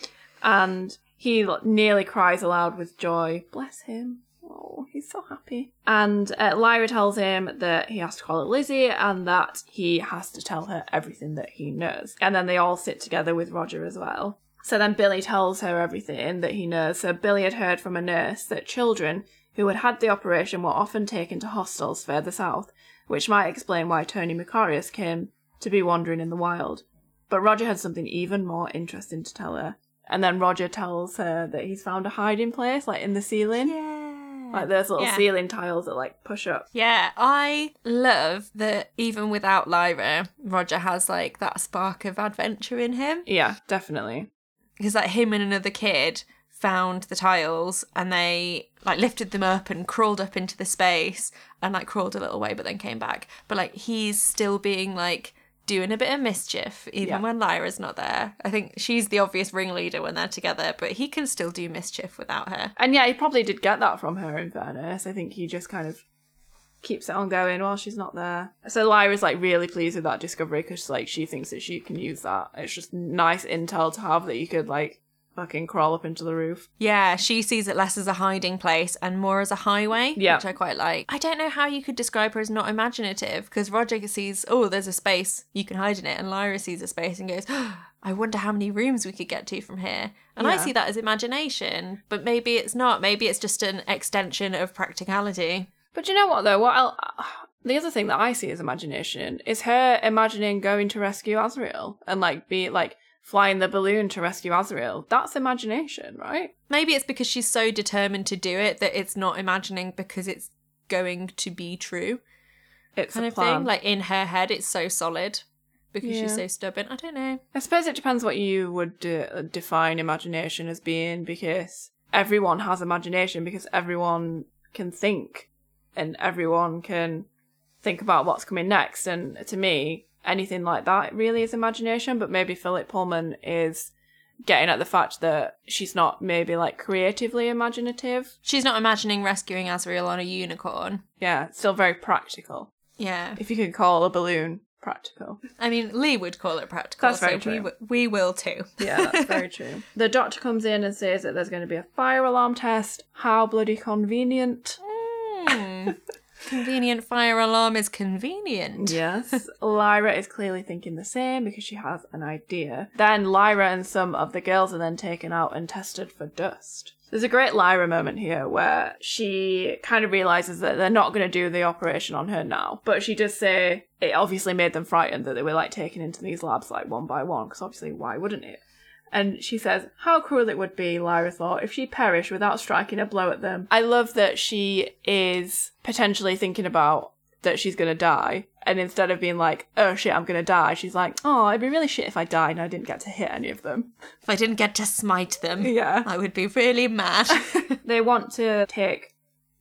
and he nearly cries aloud with joy. Bless him. Oh, he's so happy. And uh, Lyra tells him that he has to call it Lizzie and that he has to tell her everything that he knows. And then they all sit together with Roger as well. So then Billy tells her everything that he knows. So Billy had heard from a nurse that children who had had the operation were often taken to hostels further south, which might explain why Tony Makarios came to be wandering in the wild. But Roger had something even more interesting to tell her. And then Roger tells her that he's found a hiding place, like in the ceiling. Yeah. Like those little Yeah. ceiling tiles that like push up. Yeah, I love that even without Lyra, Roger has like that spark of adventure in him. Yeah, definitely. Because like him and another kid found the tiles and they like lifted them up and crawled up into the space and like crawled a little way but then came back. But like he's still being like doing a bit of mischief even Yeah. when Lyra's not there. I think she's the obvious ringleader when they're together, but he can still do mischief without her. And yeah, he probably did get that from her in fairness. I think he just kind of keeps it on going while she's not there. So Lyra's like really pleased with that discovery because like she thinks that she can use that. It's just nice intel to have that you could like fucking crawl up into the roof. Yeah, she sees it less as a hiding place and more as a highway, Yeah. which I quite like. I don't know how you could describe her as not imaginative because Roger sees, oh, there's a space, you can hide in it, and Lyra sees a space and goes, oh, I wonder how many rooms we could get to from here. And I see that as imagination, but maybe it's not. Maybe it's just an extension of practicality. But you know what though? What I'll, uh, the other thing that I see as imagination is her imagining going to rescue Asriel and like be like flying the balloon to rescue Asriel. That's imagination, right? Maybe it's because she's so determined to do it that it's not imagining because it's going to be true. It's kind a of plan. thing. Like in her head, it's so solid because she's so stubborn. I don't know. I suppose it depends what you would de- define imagination as being because everyone has imagination because everyone can think and everyone can think about what's coming next. And to me, anything like that really is imagination. But maybe Philip Pullman is getting at the fact that she's not maybe like creatively imaginative. She's not imagining rescuing Asriel on a unicorn. Yeah, still very practical. Yeah. If you could call a balloon practical. I mean, Lee would call it practical. That's very so We, w- we will too. Yeah, that's very true. The doctor comes in and says that there's going to be a fire alarm test. How bloody convenient. Hmm. convenient fire alarm is convenient. Yes. Lyra is clearly thinking the same because she has an idea. Then Lyra and some of the girls are then taken out and tested for dust. There's a great Lyra moment here where she kind of realizes that they're not going to do the operation on her now. But she does say it obviously made them frightened that they were like taken into these labs like one by one because obviously why wouldn't it? And she says, How cruel it would be, Lyra thought, if she perished without striking a blow at them. I love that she is potentially thinking about that she's gonna die. And instead of being like, oh shit, I'm gonna die, she's like, oh, it'd be really shit if I died and I didn't get to hit any of them. If I didn't get to smite them, Yeah. I would be really mad. they want to take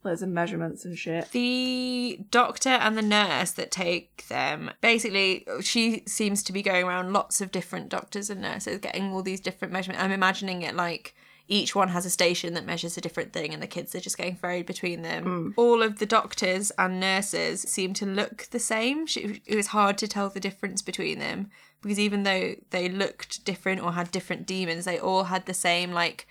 loads of measurements and shit. the doctor and the nurse that take them basically she seems to be going around lots of different doctors and nurses getting all these different measurements. I'm imagining it like each one has a station that measures a different thing and the kids are just getting ferried between them. Hmm. All of the doctors and nurses seem to look the same. She- it was hard to tell the difference between them because even though they looked different or had different demons they all had the same like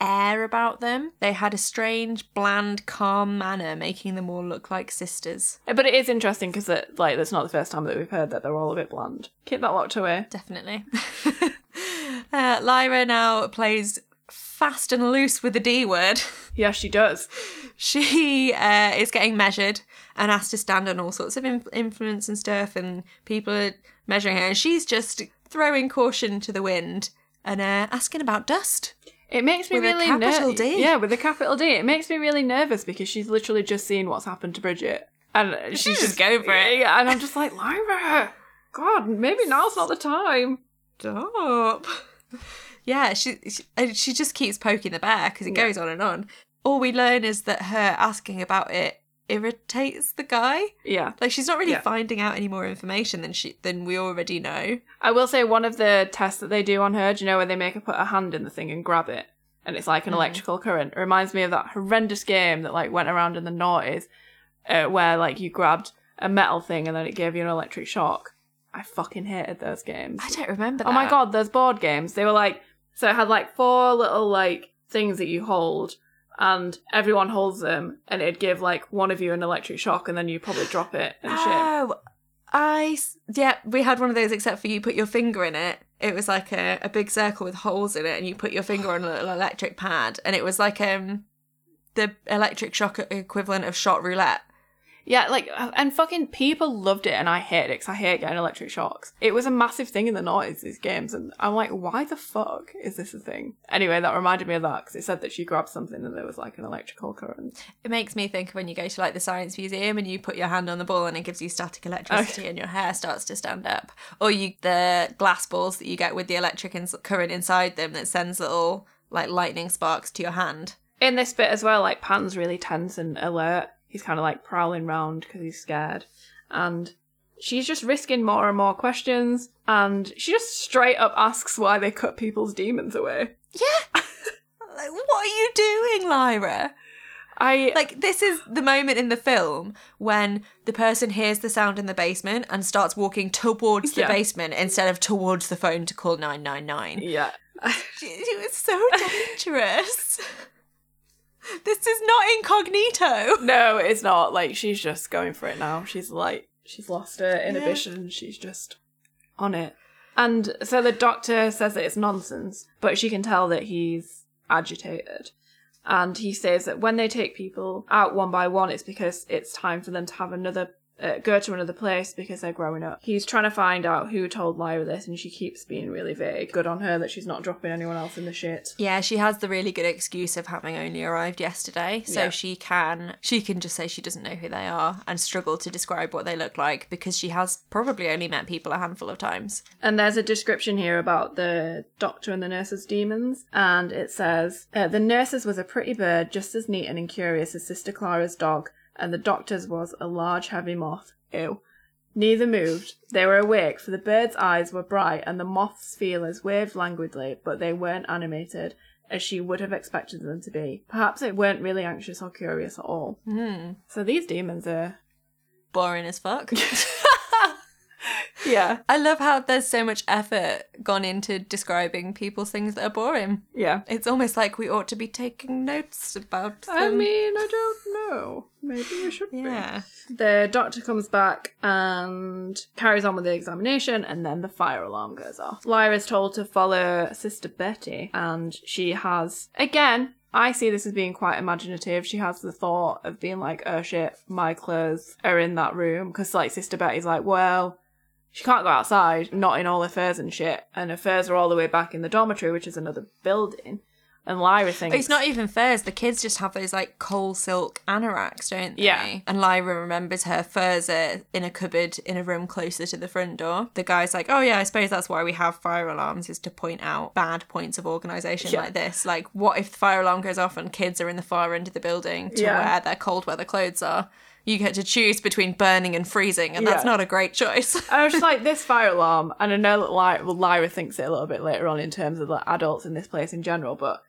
air about them. They had a strange, bland, calm manner, making them all look like sisters. But it is interesting because, like, that's not the first time that we've heard that they're all a bit bland. Keep that locked away. Definitely. uh, Lyra now plays fast and loose with the D word. Yes, she does. She uh, is getting measured and asked to stand on all sorts of inf- influence and stuff, and people are measuring her, and she's just throwing caution to the wind and uh, asking about dust. It makes me With a really capital ner- D. Yeah, with a capital D. It makes me really nervous because she's literally just seen what's happened to Bridget. And she's just going for it. Yeah, and I'm just like, Lyra, God, maybe now's not the time. Stop. Yeah, she she, and she just keeps poking the bear because it Yeah. goes on and on. All we learn is that her asking about it irritates the guy. Yeah. Like she's not really Yeah. finding out any more information than she than we already know. I will say one of the tests that they do on her, do you know where they make her put her hand in the thing and grab it? And it's like an Mm. electrical current. It reminds me of that horrendous game that like went around in the noughties, uh, where like you grabbed a metal thing and then it gave you an electric shock. I fucking hated those games. I don't remember. Oh my god, those board games. They were like so it had like four little like things that you hold and everyone holds them and it'd give like one of you an electric shock and then you probably drop it and shit. Oh, I yeah, we had one of those except for you put your finger in it. It was like a, a big circle with holes in it, and you put your finger on a little electric pad, and it was like um the electric shock equivalent of shot roulette. Yeah, like, uh, and fucking people loved it, and I hate it because I hate getting electric shocks. It was a massive thing in the noughties, these games, and I'm like, why the fuck is this a thing? Anyway, that reminded me of that because it said that she grabbed something and there was like an electrical current. It makes me think of when you go to like the science museum and you put your hand on the ball and it gives you static electricity and your hair starts to stand up, or you the glass balls that you get with the electric ins- current inside them that sends little like lightning sparks to your hand. In this bit as well, like, Pan's really tense and alert. He's kind of like prowling round because he's scared. And she's just risking more and more questions, and she just straight up asks why they cut people's demons away. Yeah. like, what are you doing, Lyra? I Like this is the moment in the film when the person hears the sound in the basement and starts walking towards the Yeah. basement instead of towards the phone to call 999. yeah. It was so dangerous. this is not incognito. No, it's not. Like she's just going for it now. She's like she's lost her inhibition. She's just on it. And so the doctor says that it's nonsense, but she can tell that he's agitated. And he says that when they take people out one by one, it's because it's time for them to have another uh, go to another place because they're growing up. He's trying to find out who told Lyra this, and she keeps being really vague. Good on her that she's not dropping anyone else in the shit. Yeah, she has the really good excuse of having only arrived yesterday, so Yeah. she can she can just say she doesn't know who they are and struggle to describe what they look like because she has probably only met people a handful of times. And there's a description here about the doctor and the nurse's demons, and it says uh, the nurse's was a pretty bird, just as neat and incurious as Sister Clara's dog, and the doctor's was a large, heavy moth. Ew. Neither moved. They were awake, for the bird's eyes were bright, and the moth's feelers waved languidly, but they weren't animated, as she would have expected them to be. Perhaps they weren't really anxious or curious at all. Hmm. So these demons are. Boring as fuck. Yeah. I love how there's so much effort gone into describing people's things that are boring. Yeah. It's almost like we ought to be taking notes about them. I mean, I don't know. Maybe we should be. yeah. The doctor comes back and carries on with the examination, and then the fire alarm goes off. Lyra's told to follow Sister Betty, and she has, again, I see this as being quite imaginative. She has the thought of being like, oh shit, my clothes are in that room. Because, like, Sister Betty's like, well, she can't go outside, not in all her furs and shit. And her furs are all the way back in the dormitory, which is another building. And Lyra thinks. It's not even furs. The kids just have those like coal silk anoraks, don't they? Yeah. And Lyra remembers her furs are in a cupboard in a room closer to the front door. The guy's like, "Oh yeah, I suppose that's why we have fire alarms is to point out bad points of organisation Yeah. like this. Like, what if the fire alarm goes off and kids are in the far end of the building to Yeah. where their cold weather clothes are? You get to choose between burning and freezing, and that's not a great choice." I was just like, this fire alarm, and I know that Lyra, well, Lyra thinks it a little bit later on in terms of the adults in this place in general, but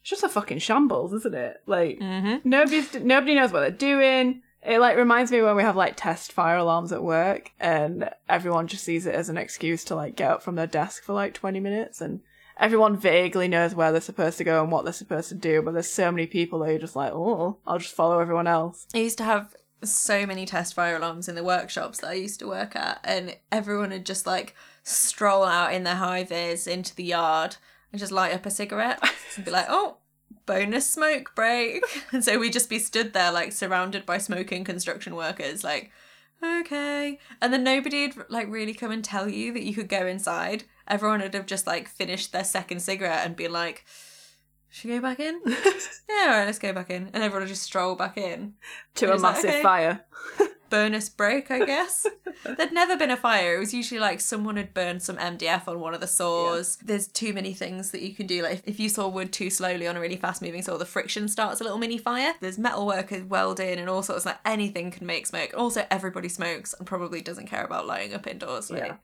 it's just a fucking shambles, isn't it? Like, mm-hmm. nobody's, nobody knows what they're doing. It like reminds me when we have like test fire alarms at work, and everyone just sees it as an excuse to like get up from their desk for like twenty minutes, and everyone vaguely knows where they're supposed to go and what they're supposed to do, but there's so many people that are just like, oh, I'll just follow everyone else. I used to have so many test fire alarms in the workshops that I used to work at, and everyone would just like stroll out in their high vis into the yard and just light up a cigarette and be like, oh, bonus smoke break. And so we'd just be stood there, like surrounded by smoking construction workers, like, okay. And then nobody'd like really come and tell you that you could go inside. Everyone would have just like finished their second cigarette and be like, should we go back in? yeah, all right, let's go back in. And everyone just stroll back in To a It's like, massive okay. fire. bonus break, I guess. There'd never been a fire. It was usually like someone had burned some MDF on one of the saws. There's too many things that you can do. Like if, you saw wood too slowly on a really fast moving saw, the friction starts a little mini fire. There's metal workers welding and all sorts. Like anything can make smoke. Also, everybody smokes and probably doesn't care about lighting up indoors. Like, Yeah.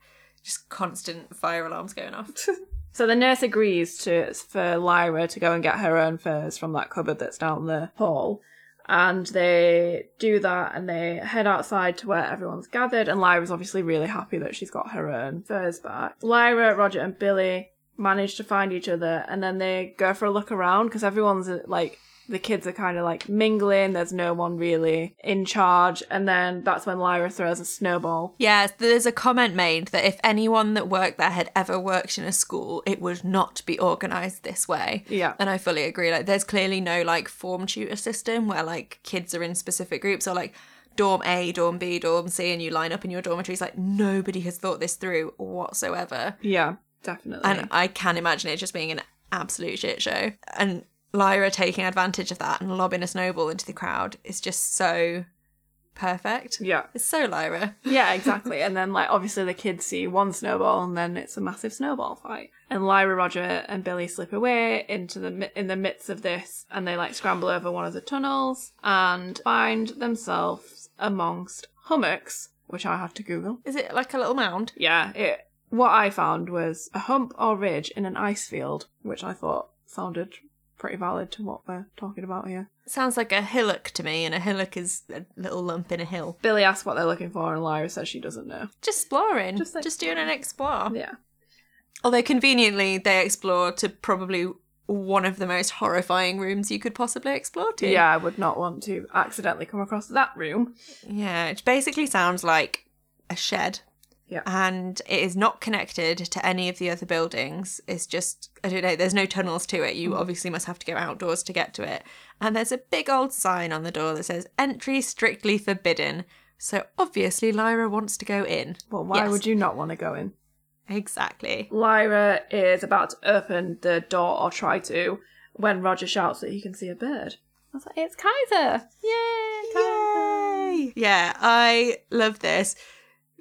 Just constant fire alarms going off. So the nurse agrees to for Lyra to go and get her own furs from that cupboard that's down the hall. And they do that and they head outside to where everyone's gathered. And Lyra's obviously really happy that she's got her own furs back. Lyra, Roger, and Billy manage to find each other and then they go for a look around because everyone's uh, like, the kids are kind of like mingling. There's no one really in charge. And then that's when Lyra throws a snowball. Yes, there's a comment made that if anyone that worked there had ever worked in a school, it would not be organised this way. Yeah. And I fully agree. Like, there's clearly no like form tutor system where like kids are in specific groups or like dorm A, dorm B, dorm C, and you line up in your dormitories. Like, nobody has thought this through whatsoever. Yeah, definitely. And I can imagine it just being an absolute shit show. And Lyra taking advantage of that and lobbing a snowball into the crowd is just so perfect. yeah. It's so Lyra. Yeah, exactly. and then, like, obviously the kids see one snowball, and then it's a massive snowball fight. And Lyra, Roger, and Billy slip away into the in the midst of this, and they like scramble over one of the tunnels and find themselves amongst hummocks, which I had to Google. Is it like a little mound? Yeah, it. What I found was a hump or ridge in an ice field, which I thought sounded pretty valid to what we're talking about here. Sounds like a hillock to me, and a hillock is a little lump in a hill. Billy asks what they're looking for, and Lyra says she doesn't know. Just exploring. Just Just, doing an explore. Yeah. Although conveniently, they explore to probably one of the most horrifying rooms you could possibly explore to. Yeah, I would not want to accidentally come across that room. Yeah, it basically sounds like a shed. Yeah. And it is not connected to any of the other buildings. It's just, I don't know, there's no tunnels to it. You mm. obviously must have to go outdoors to get to it. And there's a big old sign on the door that says, entry strictly forbidden. So obviously Lyra wants to go in. Well, why Yes. would you not want to go in? Exactly. Lyra is about to open the door or try to when Roger shouts that he can see a bird. I was like, it's Kaisa! Yay! Yay! Yeah, I love this.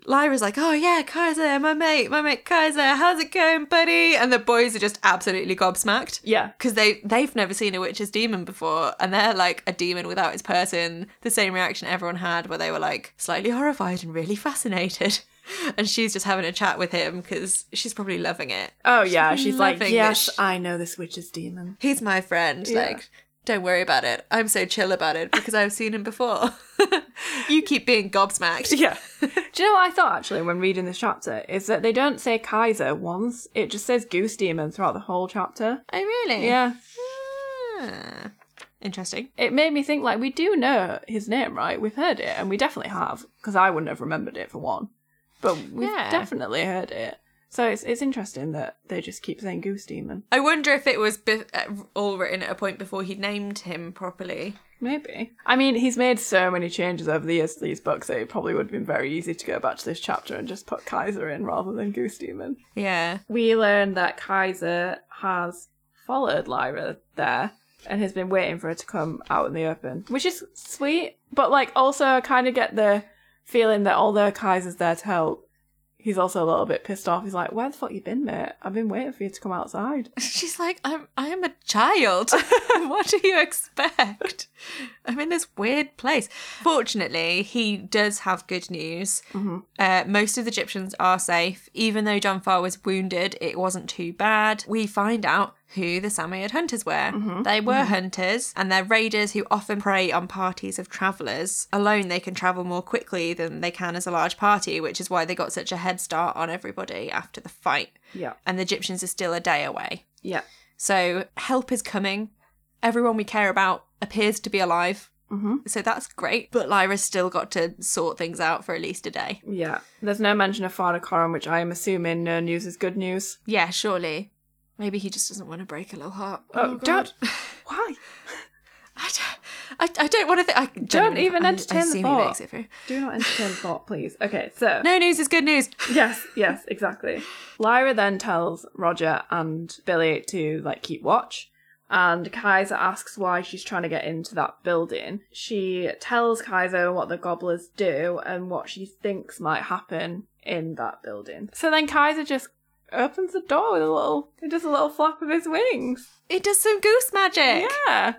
Lyra's like, oh yeah, Kaisa, my mate, my mate Kaisa, how's it going, buddy? And the boys are just absolutely gobsmacked. Yeah. Because they, they've never seen a witch's demon before, and they're like a demon without its person. The same reaction everyone had where they were like slightly horrified and really fascinated. And she's just having a chat with him because she's probably loving it. Oh, yeah, she's like, loving yes. I know this witch's demon. He's my friend. Yeah. Like, don't worry about it. I'm so chill about it because I've seen him before. you keep being gobsmacked. Yeah. Do you know what I thought actually when reading this chapter? Is that they don't say Kaisa once, it just says Goose Demon throughout the whole chapter. Oh, really? Yeah. Ah, interesting. It made me think, like, we do know his name, right? We've heard it, and we definitely have, because I wouldn't have remembered it for one. But we've Yeah. definitely heard it. So it's, it's interesting that they just keep saying Goose Demon. I wonder if it was be- uh, all written at a point before he named him properly. Maybe. I mean, he's made so many changes over the years to these books that it probably would have been very easy to go back to this chapter and just put Kaisa in rather than Goose Demon. Yeah. We learn that Kaisa has followed Lyra there and has been waiting for her to come out in the open, which is sweet. But like, also, I kind of get the feeling that although Kaisa's there to help, he's also a little bit pissed off. He's like, "Where the fuck you been, mate? I've been waiting for you to come outside." She's like, I'm I am a child. what do you expect? I'm in this weird place. Fortunately, he does have good news. Uh, most of the Egyptians are safe. Even though John Faa was wounded, it wasn't too bad. We find out who the Samoyed hunters were. They were hunters, and they're raiders who often prey on parties of travellers. Alone, they can travel more quickly than they can as a large party, which is why they got such a head start on everybody after the fight. Yeah, And the Egyptians are still a day away. yeah, So help is coming. Everyone we care about appears to be alive. hmm So that's great. But Lyra's still got to sort things out for at least a day. yeah. There's no mention of Father Coram, which I am assuming no news is good news. Yeah, surely. Maybe he just doesn't want to break a little heart. Oh, oh God. don't. Why? I don't, I, I don't want to think. I don't even I- entertain I the thought. Do not entertain thought, please. Okay, so No news is good news. Yes, yes, exactly. Lyra then tells Roger and Billy to like keep watch. And Kaisa asks why she's trying to get into that building. She tells Kaisa what the gobblers do and what she thinks might happen in that building. So then Kaisa just opens the door with a little, just a little flap of his wings. It does some goose magic. Yeah,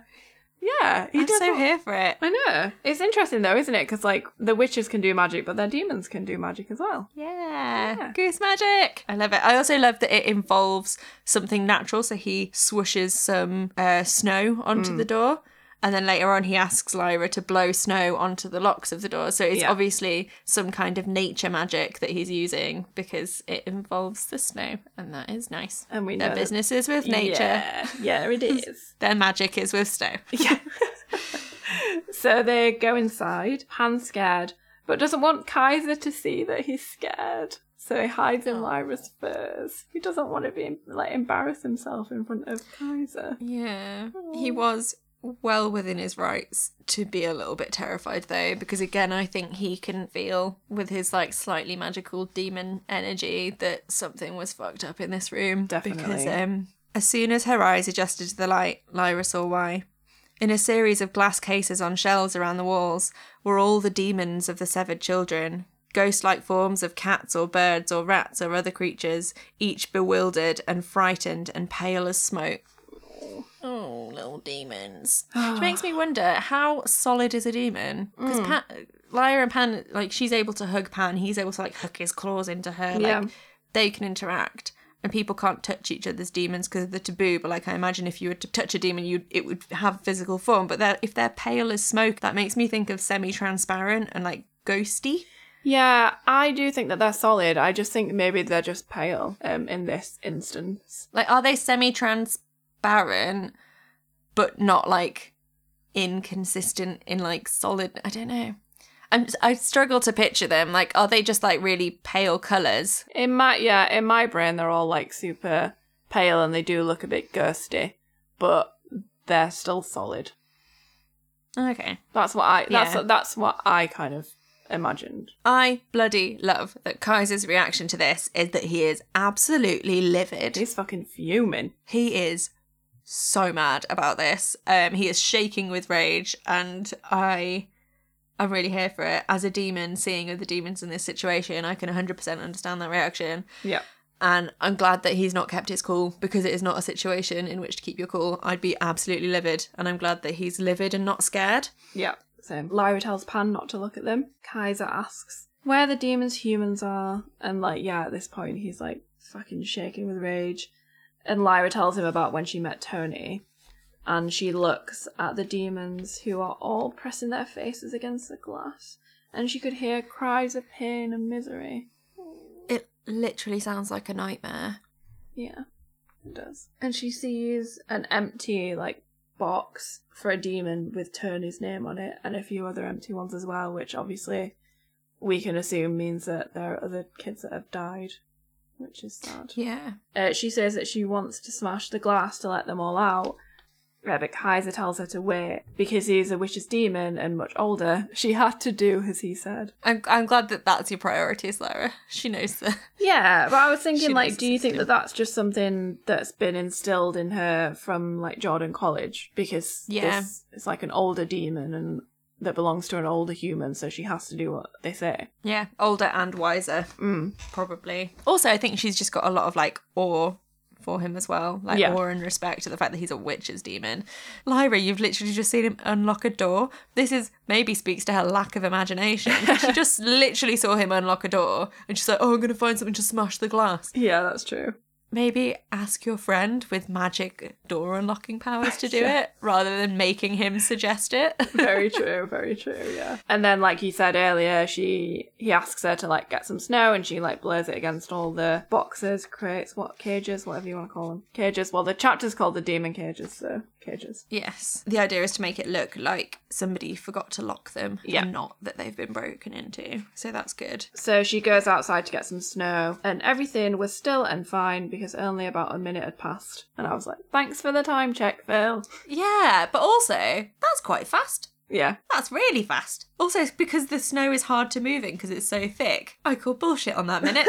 yeah. He I'm does so here for it. I know. It's interesting though, isn't it? Because like the witches can do magic, but their demons can do magic as well. Yeah. Yeah. goose magic. I love it. I also love that it involves something natural. So he swooshes some uh, snow onto the door. And then later on, he asks Lyra to blow snow onto the locks of the door. So it's Yeah. obviously some kind of nature magic that he's using because it involves the snow. And that is nice. And we know Their business is with nature, Yeah, yeah, it is. their magic is with snow. yeah. so they go inside. Pan's scared, but doesn't want Kaisa to see that he's scared. So he hides in oh. Lyra's furs. He doesn't want to be like embarrass himself in front of Kaisa. Yeah. He was well within his rights to be a little bit terrified though, because again I think he can feel with his like slightly magical demon energy that something was fucked up in this room. definitely Because um as soon as her eyes adjusted to the light, Lyra saw why. In a series of glass cases on shelves around the walls were all the demons of the severed children, ghost like forms of cats or birds or rats or other creatures, each bewildered and frightened and pale as smoke. Oh, little demons. Which makes me wonder how solid is a demon? Because Pan, Lyra and Pan, like, she's able to hug Pan, he's able to, like, hook his claws into her. Like, Yeah. they can interact. and people can't touch each other's demons because of the taboo. But like I imagine, if you were to touch a demon, you it would have physical form. But they're, if they're pale as smoke, that makes me think of semi-transparent and like ghosty. Yeah, I do think that they're solid. I just think maybe they're just pale um, in this instance. Like, are they semi-transparent, but not like inconsistent in like solid? I don't know. I'm, I struggle to picture them. Like, are they just like really pale colors? In my yeah, in my brain, they're all like super pale and they do look a bit ghosty, but they're still solid. Okay. That's what I. That's Yeah. that's what I kind of imagined. I bloody love that Kaisa's reaction to this is that he is absolutely livid. He's fucking fuming. He is so mad about this. Um, he is shaking with rage, and I, I'm really here for it. As a demon, seeing other demons in this situation, I can 100% understand that reaction. Yeah. And I'm glad that he's not kept his cool because it is not a situation in which to keep your cool. I'd be absolutely livid, and I'm glad that he's livid and not scared. Yeah. Same. Lyra tells Pan not to look at them. Kaisa asks where the demons humans are, and like yeah, at this point he's like fucking shaking with rage. And Lyra tells him about when she met Tony, and she looks at the demons who are all pressing their faces against the glass, and she could hear cries of pain and misery. It literally sounds like a nightmare. Yeah, it does. And she sees an empty, like, box for a demon with Tony's name on it and a few other empty ones as well, which obviously we can assume means that there are other kids that have died, which is sad. Yeah. Uh, she says that she wants to smash the glass to let them all out. But Kaisa tells her to wait because he's a witch's demon and much older. She had to do as he said. I'm, I'm glad that that's your priorities, Lara. She knows that. Yeah, but I was thinking, like, do you think that that's just something that's been instilled in her from like Jordan College because Yeah. this is like an older demon and that belongs to an older human, so she has to do what they say. Yeah, older and wiser, Mm. probably. Also, I think she's just got a lot of like awe for him as well, like Yeah. awe and respect to the fact that he's a witch's demon. Lyra, you've literally just seen him unlock a door. This is maybe speaks to her lack of imagination. she just literally saw him unlock a door, and she's like, "Oh, I'm gonna find something to smash the glass." Yeah, that's true. Maybe ask your friend with magic door unlocking powers to do Yeah. it, rather than making him suggest it. Very true, very true, yeah. And then like you said earlier, she he asks her to like get some snow and she like blurs it against all the boxes, crates, what cages, whatever you want to call them. Cages. Well the chapter's called the demon cages, so cages. Yes. The idea is to make it look like somebody forgot to lock them Yeah. and not that they've been broken into. So that's good. So she goes outside to get some snow, and everything was still and fine because only about a minute had passed. And I was like, thanks for the time check, Phil. Yeah, but also, that's quite fast. Yeah. That's really fast. Also, because the snow is hard to move in because it's so thick. I call bullshit on that minute.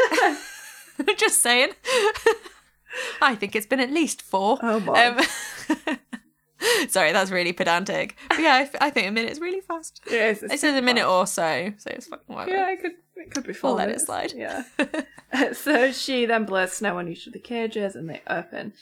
Just saying. I think it's been at least four. Oh boy. Um, sorry, that's really pedantic. But yeah, I, f- I think a minute's really fast. It is. It says a minute or so, so it's fucking whatever. Yeah, it could it could be four We'll let it slide. Yeah. so she then blows snow on each of the cages and they open.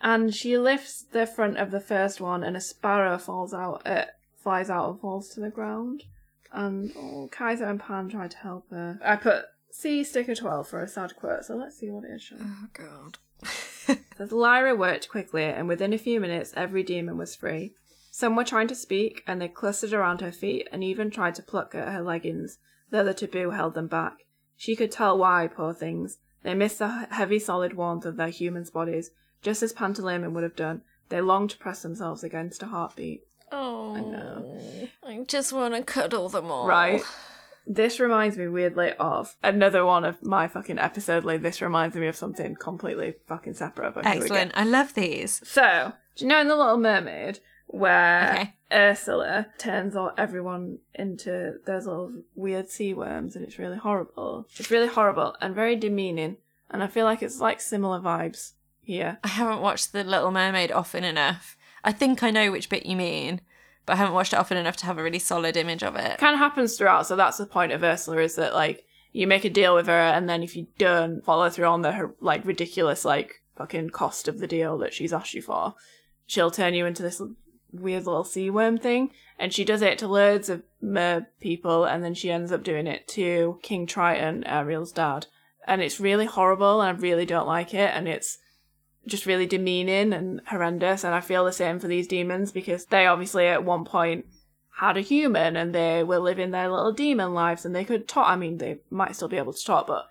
And she lifts the front of the first one and a sparrow falls out uh, flies out and falls to the ground. And oh, Kaisa and Pan try to help her. I put C sticker twelve for a sad quote, so let's see what it is. Oh god. Lyra worked quickly, and within a few minutes, every demon was free. Some were trying to speak, and they clustered around her feet and even tried to pluck at her leggings, though the taboo held them back. She could tell why, poor things. They missed the heavy, solid warmth of their humans' bodies, just as Pantaleon would have done. They longed to press themselves against a heartbeat. Oh, I know. I just want to cuddle them all. Right. This reminds me weirdly of another one of my fucking episode. Like, this reminds me of something completely fucking separate. But here we go. Excellent. I love these. So, do you know in The Little Mermaid where Okay. Ursula turns all everyone into those little weird sea worms and it's really horrible? It's really horrible and very demeaning. And I feel like it's like similar vibes here. I haven't watched The Little Mermaid often enough. I think I know which bit you mean, but I haven't watched it often enough to have a really solid image of it. Kind of happens throughout, so that's the point of Ursula is that like you make a deal with her and then if you don't follow through on the like ridiculous like fucking cost of the deal that she's asked you for, she'll turn you into this weird little sea worm thing and she does it to loads of mer people and then she ends up doing it to king triton ariel's dad and it's really horrible and I really don't like it and it's just really demeaning and horrendous and I feel the same for these demons because they obviously at one point had a human and they were living their little demon lives and they could talk I mean they might still be able to talk but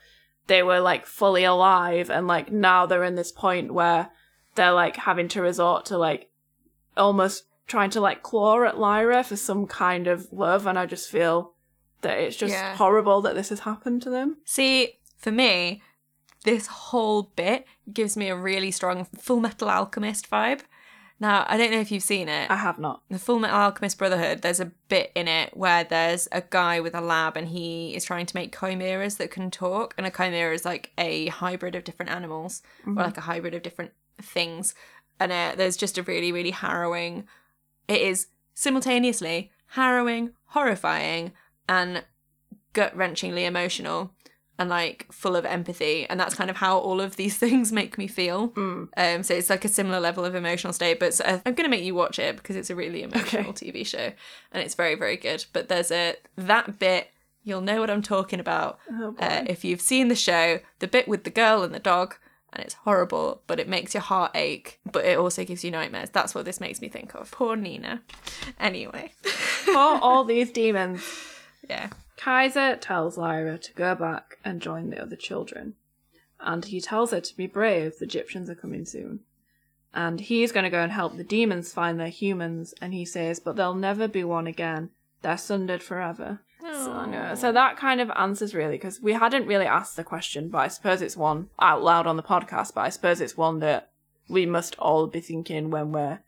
they were like fully alive and like now they're in this point where they're like having to resort to like almost trying to like claw at Lyra for some kind of love and I just feel that it's just Yeah. horrible that this has happened to them. See, for me, this whole bit gives me a really strong Full Metal Alchemist vibe. Now, I don't know if you've seen it. I have not. the Full Metal Alchemist Brotherhood, there's a bit in it where there's a guy with a lab and he is trying to make chimeras that can talk. And a chimera is like a hybrid of different animals or like a hybrid of different things. And uh, there's just a really, really harrowing. It is simultaneously harrowing, horrifying, and gut wrenchingly emotional and like full of empathy. And that's kind of how all of these things make me feel. Mm. Um, so it's like a similar level of emotional state, but so I'm gonna make you watch it because it's a really emotional TV show and it's very very good. But there's a that bit you'll know what I'm talking about Oh, uh, if you've seen the show. The bit with the girl and the dog, and it's horrible, but it makes your heart ache. But it also gives you nightmares. That's what this makes me think of. Poor Nina. Anyway, For all these demons, yeah. Kaisa tells Lyra to go back and join the other children. And he tells her to be brave, the Egyptians are coming soon. And he's going to go and help the demons find their humans, and he says, but they'll never be one again. They're sundered forever. So, so that kind of answers really, because we hadn't really asked the question, but I suppose it's one out loud on the podcast, but I suppose it's one that we must all be thinking when we're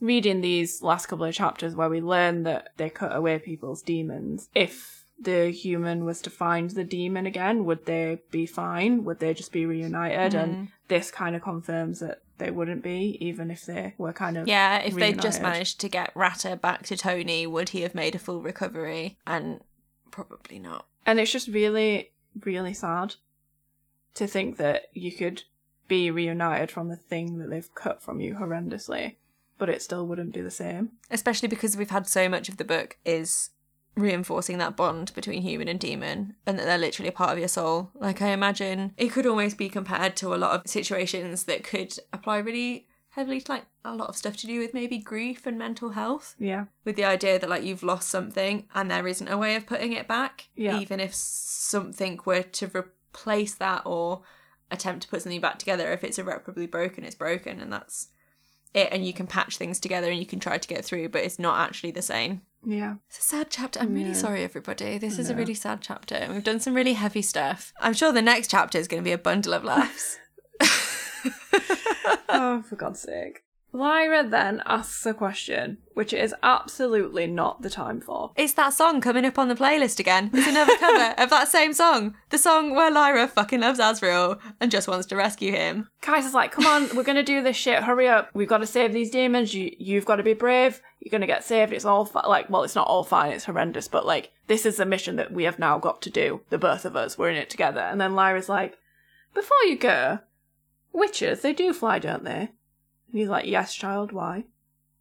reading these last couple of chapters where we learn that they cut away people's demons. If the human was to find the demon again, would they be fine? Would they just be reunited? And mm-hmm. this kind of confirms that they wouldn't be, even if they were kind of Yeah, if they'd just managed to get Ratter back to Tony, would he have made a full recovery? And probably not. And it's just really, really sad to think that you could be reunited from the thing that they've cut from you horrendously, but it still wouldn't be the same. Especially because we've had so much of the book is reinforcing that bond between human and demon and that they're literally a part of your soul. Like I imagine it could almost be compared to a lot of situations that could apply really heavily to like a lot of stuff to do with maybe grief and mental health. Yeah. with the idea that like you've lost something and there isn't a way of putting it back Yeah. even if something were to replace that or attempt to put something back together if it's irreparably broken it's broken and that's it and you can patch things together and you can try to get through but it's not actually the same. Yeah. it's a sad chapter. I'm really Yeah. sorry everybody. This is a really sad chapter. And we've done some really heavy stuff. I'm sure the next chapter is going to be a bundle of laughs. Oh, for God's sake. Lyra then asks a question, which it is absolutely not the time for. It's that song coming up on the playlist again. It's another cover of that same song. The song where Lyra fucking loves Asriel and just wants to rescue him. Kaisa's like, come on, we're gonna do this shit, hurry up. We've got to save these demons, you, you've got to be brave, you're gonna get saved, it's all fi-. like, well, it's not all fine, it's horrendous, but like, this is a mission that we have now got to do, the both of us, we're in it together. And then Lyra's like, before you go, witches, they do fly, don't they? And he's like, yes, child, why?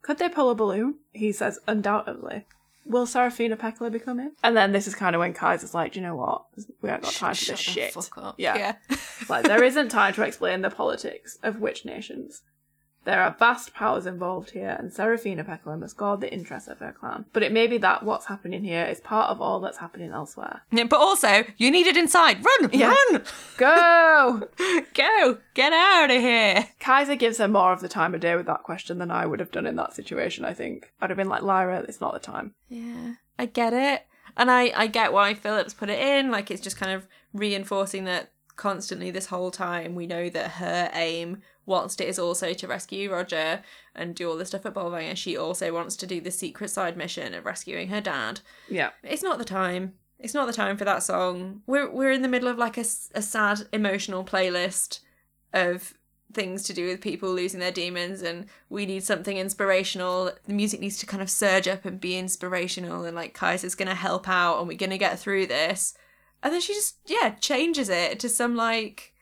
Could they pull a balloon? He says, undoubtedly. Will Serafina Pekkala be coming? And then this is kind of when Kaisa's like, do you know what? We haven't got time for this shit. Yeah. yeah. Like there isn't time to explain the politics of witch nations. There are vast powers involved here, and Serafina Pekkala must guard the interests of her clan. But it may be that what's happening here is part of all that's happening elsewhere. Yeah, But also, you need it inside. Run! Yeah. Run! Go! Go! Get out of here! Kaisa gives her more of the time of day with that question than I would have done in that situation, I think. I'd have been like, Lyra, it's not the time. Yeah, I get it. And I, I get why Phillips put it in. Like, it's just kind of reinforcing that constantly this whole time we know that her aim, whilst it is also to rescue Roger and do all the stuff at Bolvangar, she also wants to do the secret side mission of rescuing her dad. Yeah. It's not the time. It's not the time for that song. We're, we're in the middle of like a, a sad, emotional playlist of things to do with people losing their demons and we need something inspirational the music needs to kind of surge up and be inspirational and like Kaisa's gonna help out and we're gonna get through this and then she just yeah changes it to some like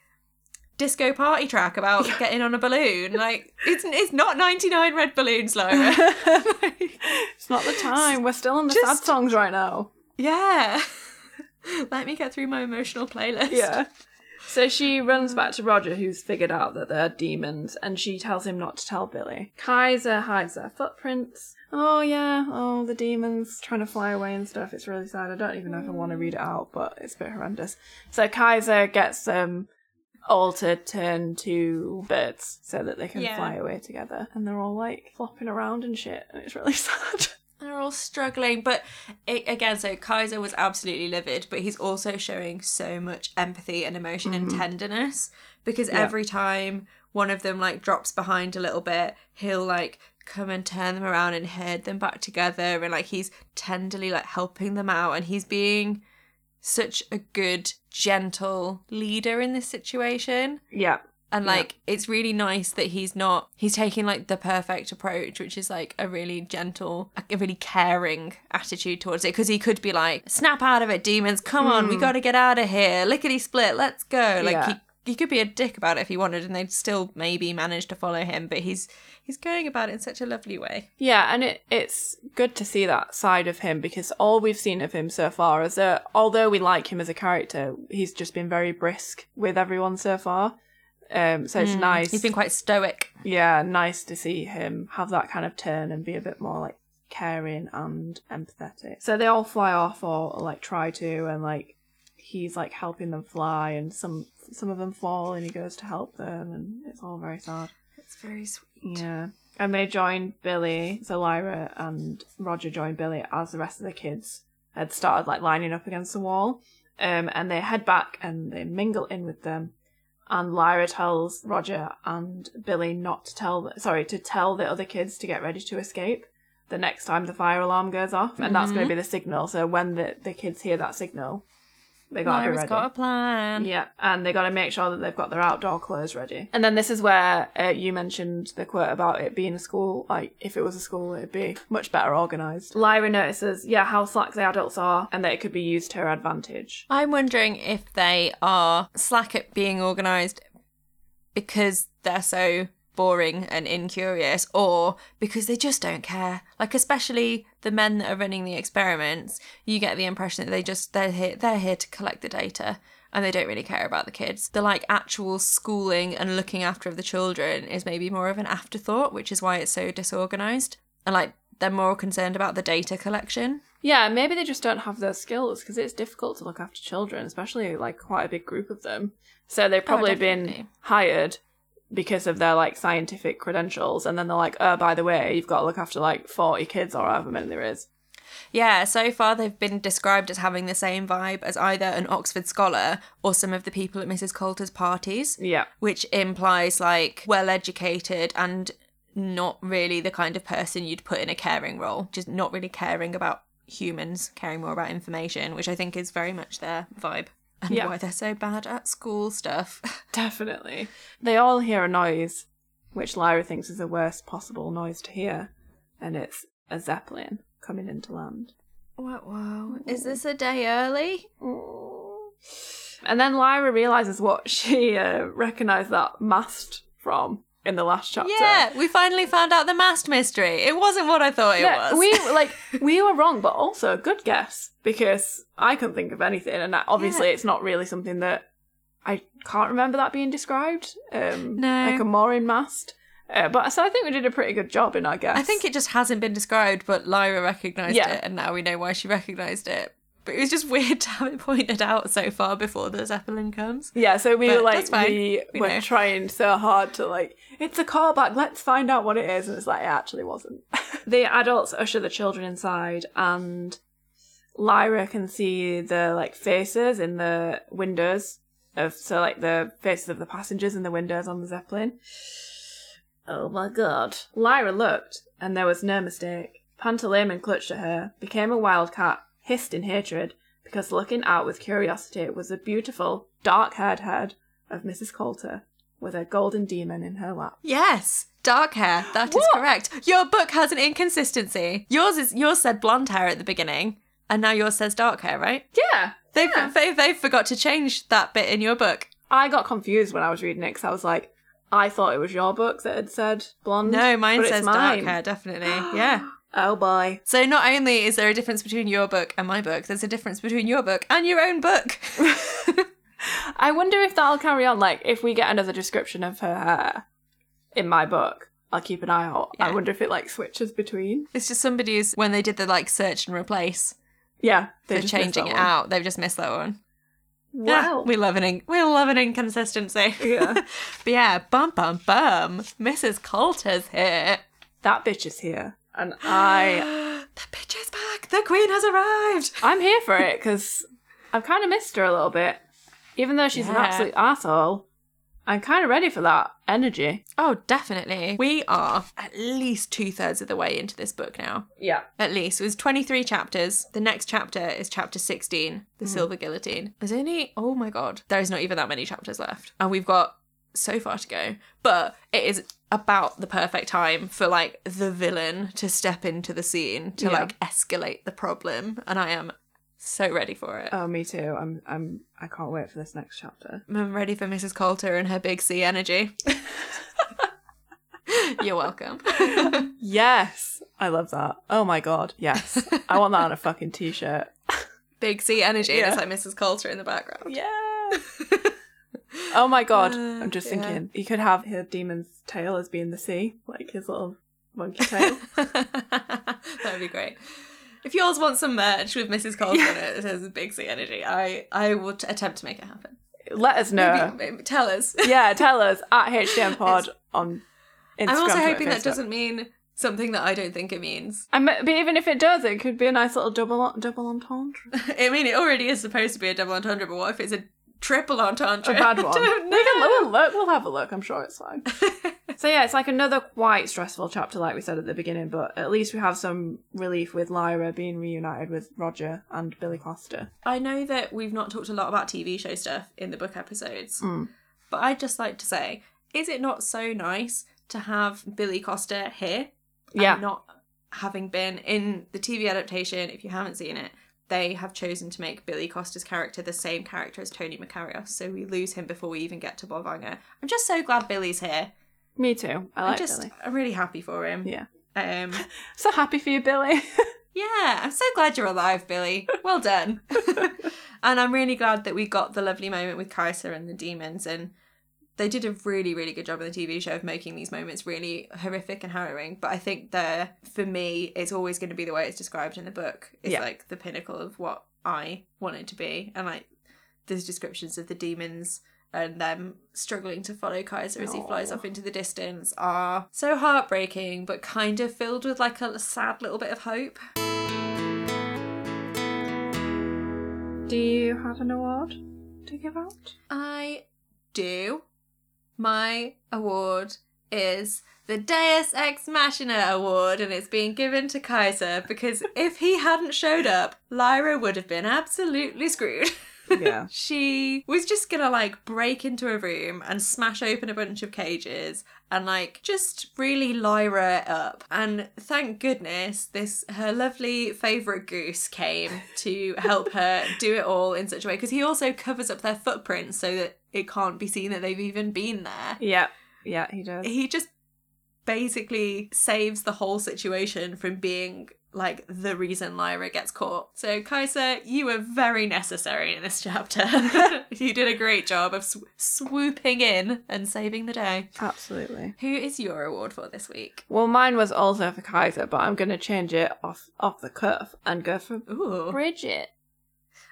disco party track about getting on a balloon like it's it's not 99 red balloons Lyra It's not the time. We're still on the sad songs right now. yeah let me get through my emotional playlist Yeah. So she runs back to Roger, who's figured out that they're demons, and she tells him not to tell Billy. Kaisa hides their footprints. Oh yeah, oh the demons trying to fly away and stuff. It's really sad. I don't even know if I want to read it out, but it's a bit horrendous. So Kaisa gets them all to turn to birds so that they can Yeah. fly away together, and they're all like flopping around and shit, and it's really sad. They're all struggling, but it, again, so Kaisa was absolutely livid, but he's also showing so much empathy and emotion and mm-hmm. tenderness because Yeah. every time one of them like drops behind a little bit, he'll like come and turn them around and herd them back together, and like he's tenderly like helping them out, and he's being such a good, gentle leader in this situation. yeah, And Yeah. like it's really nice that he's not he's taking like the perfect approach, which is like a really gentle, a really caring attitude towards it. Because he could be like, "Snap out of it, demons! Come on, we mm. got to get out of here! Lickety split, let's go!" Like Yeah. he he could be a dick about it if he wanted, and they'd still maybe manage to follow him. But he's he's going about it in such a lovely way. Yeah, and it, it's good to see that side of him because all we've seen of him so far is that although we like him as a character, he's just been very brisk with everyone so far. Um, so it's nice. He's been quite stoic. yeah, nice to see him have that kind of turn and be a bit more like caring and empathetic. So they all fly off or, like try to, and like he's like helping them fly, and some some of them fall, and he goes to help them, and it's all very sad. It's very sweet. Yeah. And they joined Billy, so Lyra and Roger joined Billy as the rest of the kids had started like lining up against the wall. Um, and they head back and they mingle in with them. And Lyra tells Roger and Billy not to tell, sorry, to tell the other kids to get ready to escape the next time the fire alarm goes off. And that's going to be the signal. So when the, the kids hear that signal, they got Lyra's got a plan. Yeah, and they got to make sure that they've got their outdoor clothes ready. And then this is where uh, you mentioned the quote about it being a school. Like, if it was a school, it'd be much better organised. Lyra notices, yeah, how slack the adults are, and that it could be used to her advantage. I'm wondering if they are slack at being organised because they're so boring and incurious or because they just don't care. Like especially the men that are running the experiments, you get the impression that they just they're here they're here to collect the data and they don't really care about the kids. The like actual schooling and looking after of the children is maybe more of an afterthought, which is why it's so disorganised. And like they're more concerned about the data collection. Yeah, maybe they just don't have those skills because it's difficult to look after children, especially like quite a big group of them. So they've oh, probably been hired because of their like scientific credentials, and then they're like, oh, by the way, you've got to look after like 40 kids or however many there is. Yeah, so far they've been described as having the same vibe as either an Oxford scholar or some of the people at Mrs. Coulter's parties, Yeah. which implies like well educated and not really the kind of person you'd put in a caring role, just not really caring about humans, caring more about information, which I think is very much their vibe. And Yeah. why they're so bad at school stuff. Definitely. They all hear a noise, which Lyra thinks is the worst possible noise to hear, and it's a zeppelin coming into land. Whoa, whoa. Is this a day early? And then Lyra realizes what she uh, recognized that mast from in the last chapter. Yeah, we finally found out the mast mystery. It wasn't what I thought it Yeah, was. we like we were wrong, but also a good guess because I couldn't think of anything, and that- obviously Yeah. it's not really something that I can't remember that being described. Um, No. like a mooring mast. Uh, but so I think we did a pretty good job in our guess. I think it just hasn't been described, but Lyra recognised Yeah. it, and now we know why she recognised it. But it was just weird to have it pointed out so far before the Zeppelin comes. Yeah, so we But were like we We were know. trying so hard to like it's a callback. Let's find out what it is, and it's like it actually wasn't. the adults usher the children inside, and Lyra can see the like faces in the windows of so like the faces of the passengers in the windows on the zeppelin. Oh my god! Lyra looked, and there was no mistake. Pantalaimon clutched at her, became a wildcat, hissed in hatred, because looking out with curiosity it was the beautiful, dark-haired head of Mrs. Coulter, with a golden demon in her lap. Yes, dark hair. That is What? correct. Your book has an inconsistency. Yours is yours said blonde hair at the beginning, and now yours says dark hair, right? Yeah, They've yeah. they they forgot to change that bit in your book. I got confused when I was reading it because I was like, I thought it was your book that had said blonde. No, mine but it's says dark mine. hair, definitely. Yeah. Oh boy. So not only is there a difference between your book and my book, there's a difference between your book and your own book. I wonder if that'll carry on. Like, if we get another description of her hair in my book, I'll keep an eye out. I wonder if it like switches between. It's just somebody's when they did the like search and replace Yeah, they're changing it out. They've just missed that one. Yeah, Wow. we love an in- we love an inconsistency. Yeah. but yeah, bum bum bum. Mrs. Coulter's here. that bitch is here, and I the bitch is back. The queen has arrived. I'm here for it because I've kind of missed her a little bit, even though she's an absolute asshole. I'm kind of ready for that energy. Oh, definitely. We are at least two thirds of the way into this book now. Yeah. At least. It was 23 chapters. The next chapter is chapter 16, The hmm. Silver Guillotine. There's only, oh my god, there is not even that many chapters left. And we've got so far to go. But it is about the perfect time for like the villain to step into the scene to Yeah. like escalate the problem. And I am so ready for it. Oh, me too. I'm. I'm. I can't wait for this next chapter. I'm ready for Mrs. Coulter and her big C energy. You're welcome. Yes, I love that. Oh my god, yes. I want that on a fucking t-shirt. big C energy. And it's like Mrs. Coulter in the background. Yeah. Oh my god, Uh, I'm just yeah. thinking you could have his demon's tail as being the sea, like his little monkey tail. that would be great. If yours want some merch with Mrs. Coulter in it, it says Big Sea Energy. I I would attempt to make it happen. Let us know. Maybe, maybe tell us. yeah, tell us at HDM Pod on Instagram. I'm also hoping that doesn't mean something that I don't think it means. I mean, but even if it does, it could be a nice little double double entendre. I mean, it already is supposed to be a double entendre, but what if it's a triple entendre? A bad one. We can we'll look. We'll have a look. I'm sure it's fine. So yeah, it's like another quite stressful chapter, like we said at the beginning. But at least we have some relief with Lyra being reunited with Roger and Billy Costa. I know that we've not talked a lot about TV show stuff in the book episodes, Mm. but I'd just like to say, is it not so nice to have Billy Costa here? Yeah. Not having been in the TV adaptation, if you haven't seen it, they have chosen to make Billy Costa's character the same character as Tony Makarios, so we lose him before we even get to Bolvangar. I'm just so glad Billy's here. Me too. I I'm like just, Billy. I'm really happy for him. Yeah. Um, So happy for you, Billy. yeah, I'm so glad you're alive, Billy. Well done. and I'm really glad that we got the lovely moment with Kaisa and the demons and they did a really, really good job on the TV show of making these moments really horrific and harrowing. But I think the for me, it's always going to be the way it's described in the book. It's Yeah. like the pinnacle of what I wanted to be. And like there's descriptions of the demons and them struggling to follow Kaisa as he flies Aw. off into the distance are so heartbreaking, but kind of filled with like a sad little bit of hope. Do you have an award to give out? I do. My award is the Deus Ex Machina Award, and it's being given to Kaisa because if he hadn't showed up, Lyra would have been absolutely screwed. Yeah. she was just gonna like break into a room and smash open a bunch of cages and like just really Lyra up. And thank goodness this her lovely favourite goose came to help her do it all in such a way because he also covers up their footprints so that it can't be seen that they've even been there. Yeah. Yeah, he does. He just basically saves the whole situation from being like the reason Lyra gets caught. So Kaisa, you were very necessary in this chapter. you did a great job of sw- swooping in and saving the day. Absolutely. Who is your award for this week? Well, mine was also for Kaisa, but I'm going to change it off off the cuff and go for Ooh. Bridget.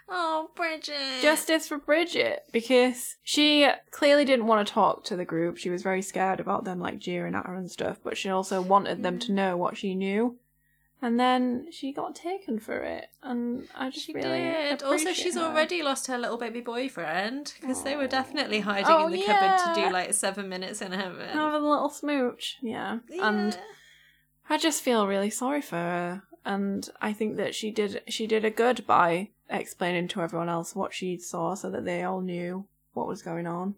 Oh, Bridget. Justice for Bridget because she clearly didn't want to talk to the group. She was very scared about them like jeering at her and stuff, but she also wanted them to hmm. know what she knew. And then she got taken for it, and I just She really did. Also, she's her. already lost her little baby boyfriend because they were definitely hiding Oh, in the cupboard to do like seven minutes in heaven. having a little smooch, yeah. And I just feel really sorry for her, and I think that she did she did a good by explaining to everyone else what she saw, so that they all knew what was going on.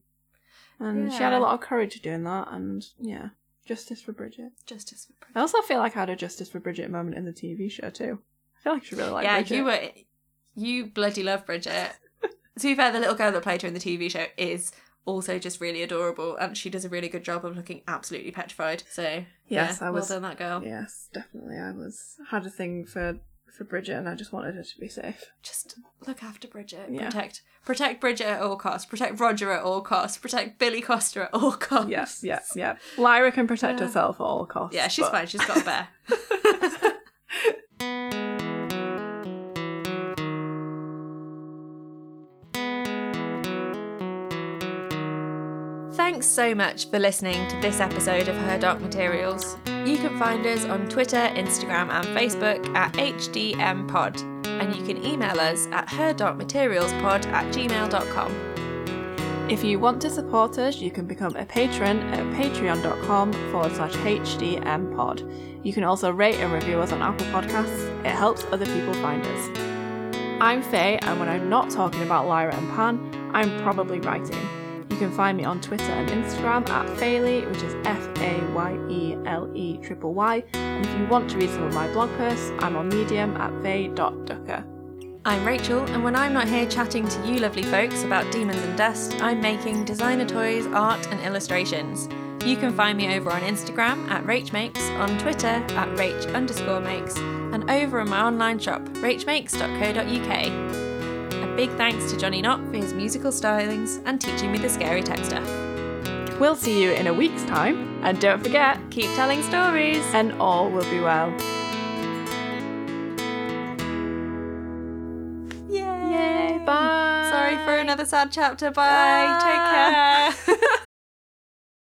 And she had a lot of courage doing that, and yeah, justice for Bridget. Justice for Bridget. I also feel like I had a justice for Bridget moment in the TV show too. I feel like she really liked yeah, Bridget. you were. You bloody love Bridget. to be fair, the little girl that played her in the TV show is also just really adorable, and she does a really good job of looking absolutely petrified. So Yes, yeah, I was- well done, that girl. Yes, definitely. I was had a thing for for Bridget, and I just wanted her to be safe. Just look after Bridget. Yeah. Protect protect Bridget at all costs. Protect Roger at all costs. Protect Billy Costa at all costs. Yes, yes, yeah. Lyra can protect herself at all costs. Yeah, she's but- fine. She's got a bear. Thanks so much for listening to this episode of Her Dark Materials. You can find us on Twitter, Instagram, and Facebook at HDMPod, and you can email us at herdarkmaterialspod at gmail.com. If you want to support us, you can become a patron at patreon.com forward slash hdmpod. You can also rate and review us on Apple Podcasts. It helps other people find us. I'm Faye, and when I'm not talking about Lyra and Pan, I'm probably writing. You can find me on Twitter and Instagram at Fayley, which is F A Y E L E triple Y. And if you want to read some of my blog posts, I'm on Medium at faye.ducker. I'm Rachel, and when I'm not here chatting to you lovely folks about demons and dust, I'm making designer toys, art, and illustrations. You can find me over on Instagram at RachMakes, on Twitter at Rach underscore makes, and over in my online shop, rachmakes.co.uk. Big thanks to Johnny Knott for his musical stylings and teaching me the scary tech stuff. We'll see you in a week's time, and don't forget, Keep telling stories! and all will be well. Yay! Yay, bye. Sorry for another sad chapter. Bye. Take care.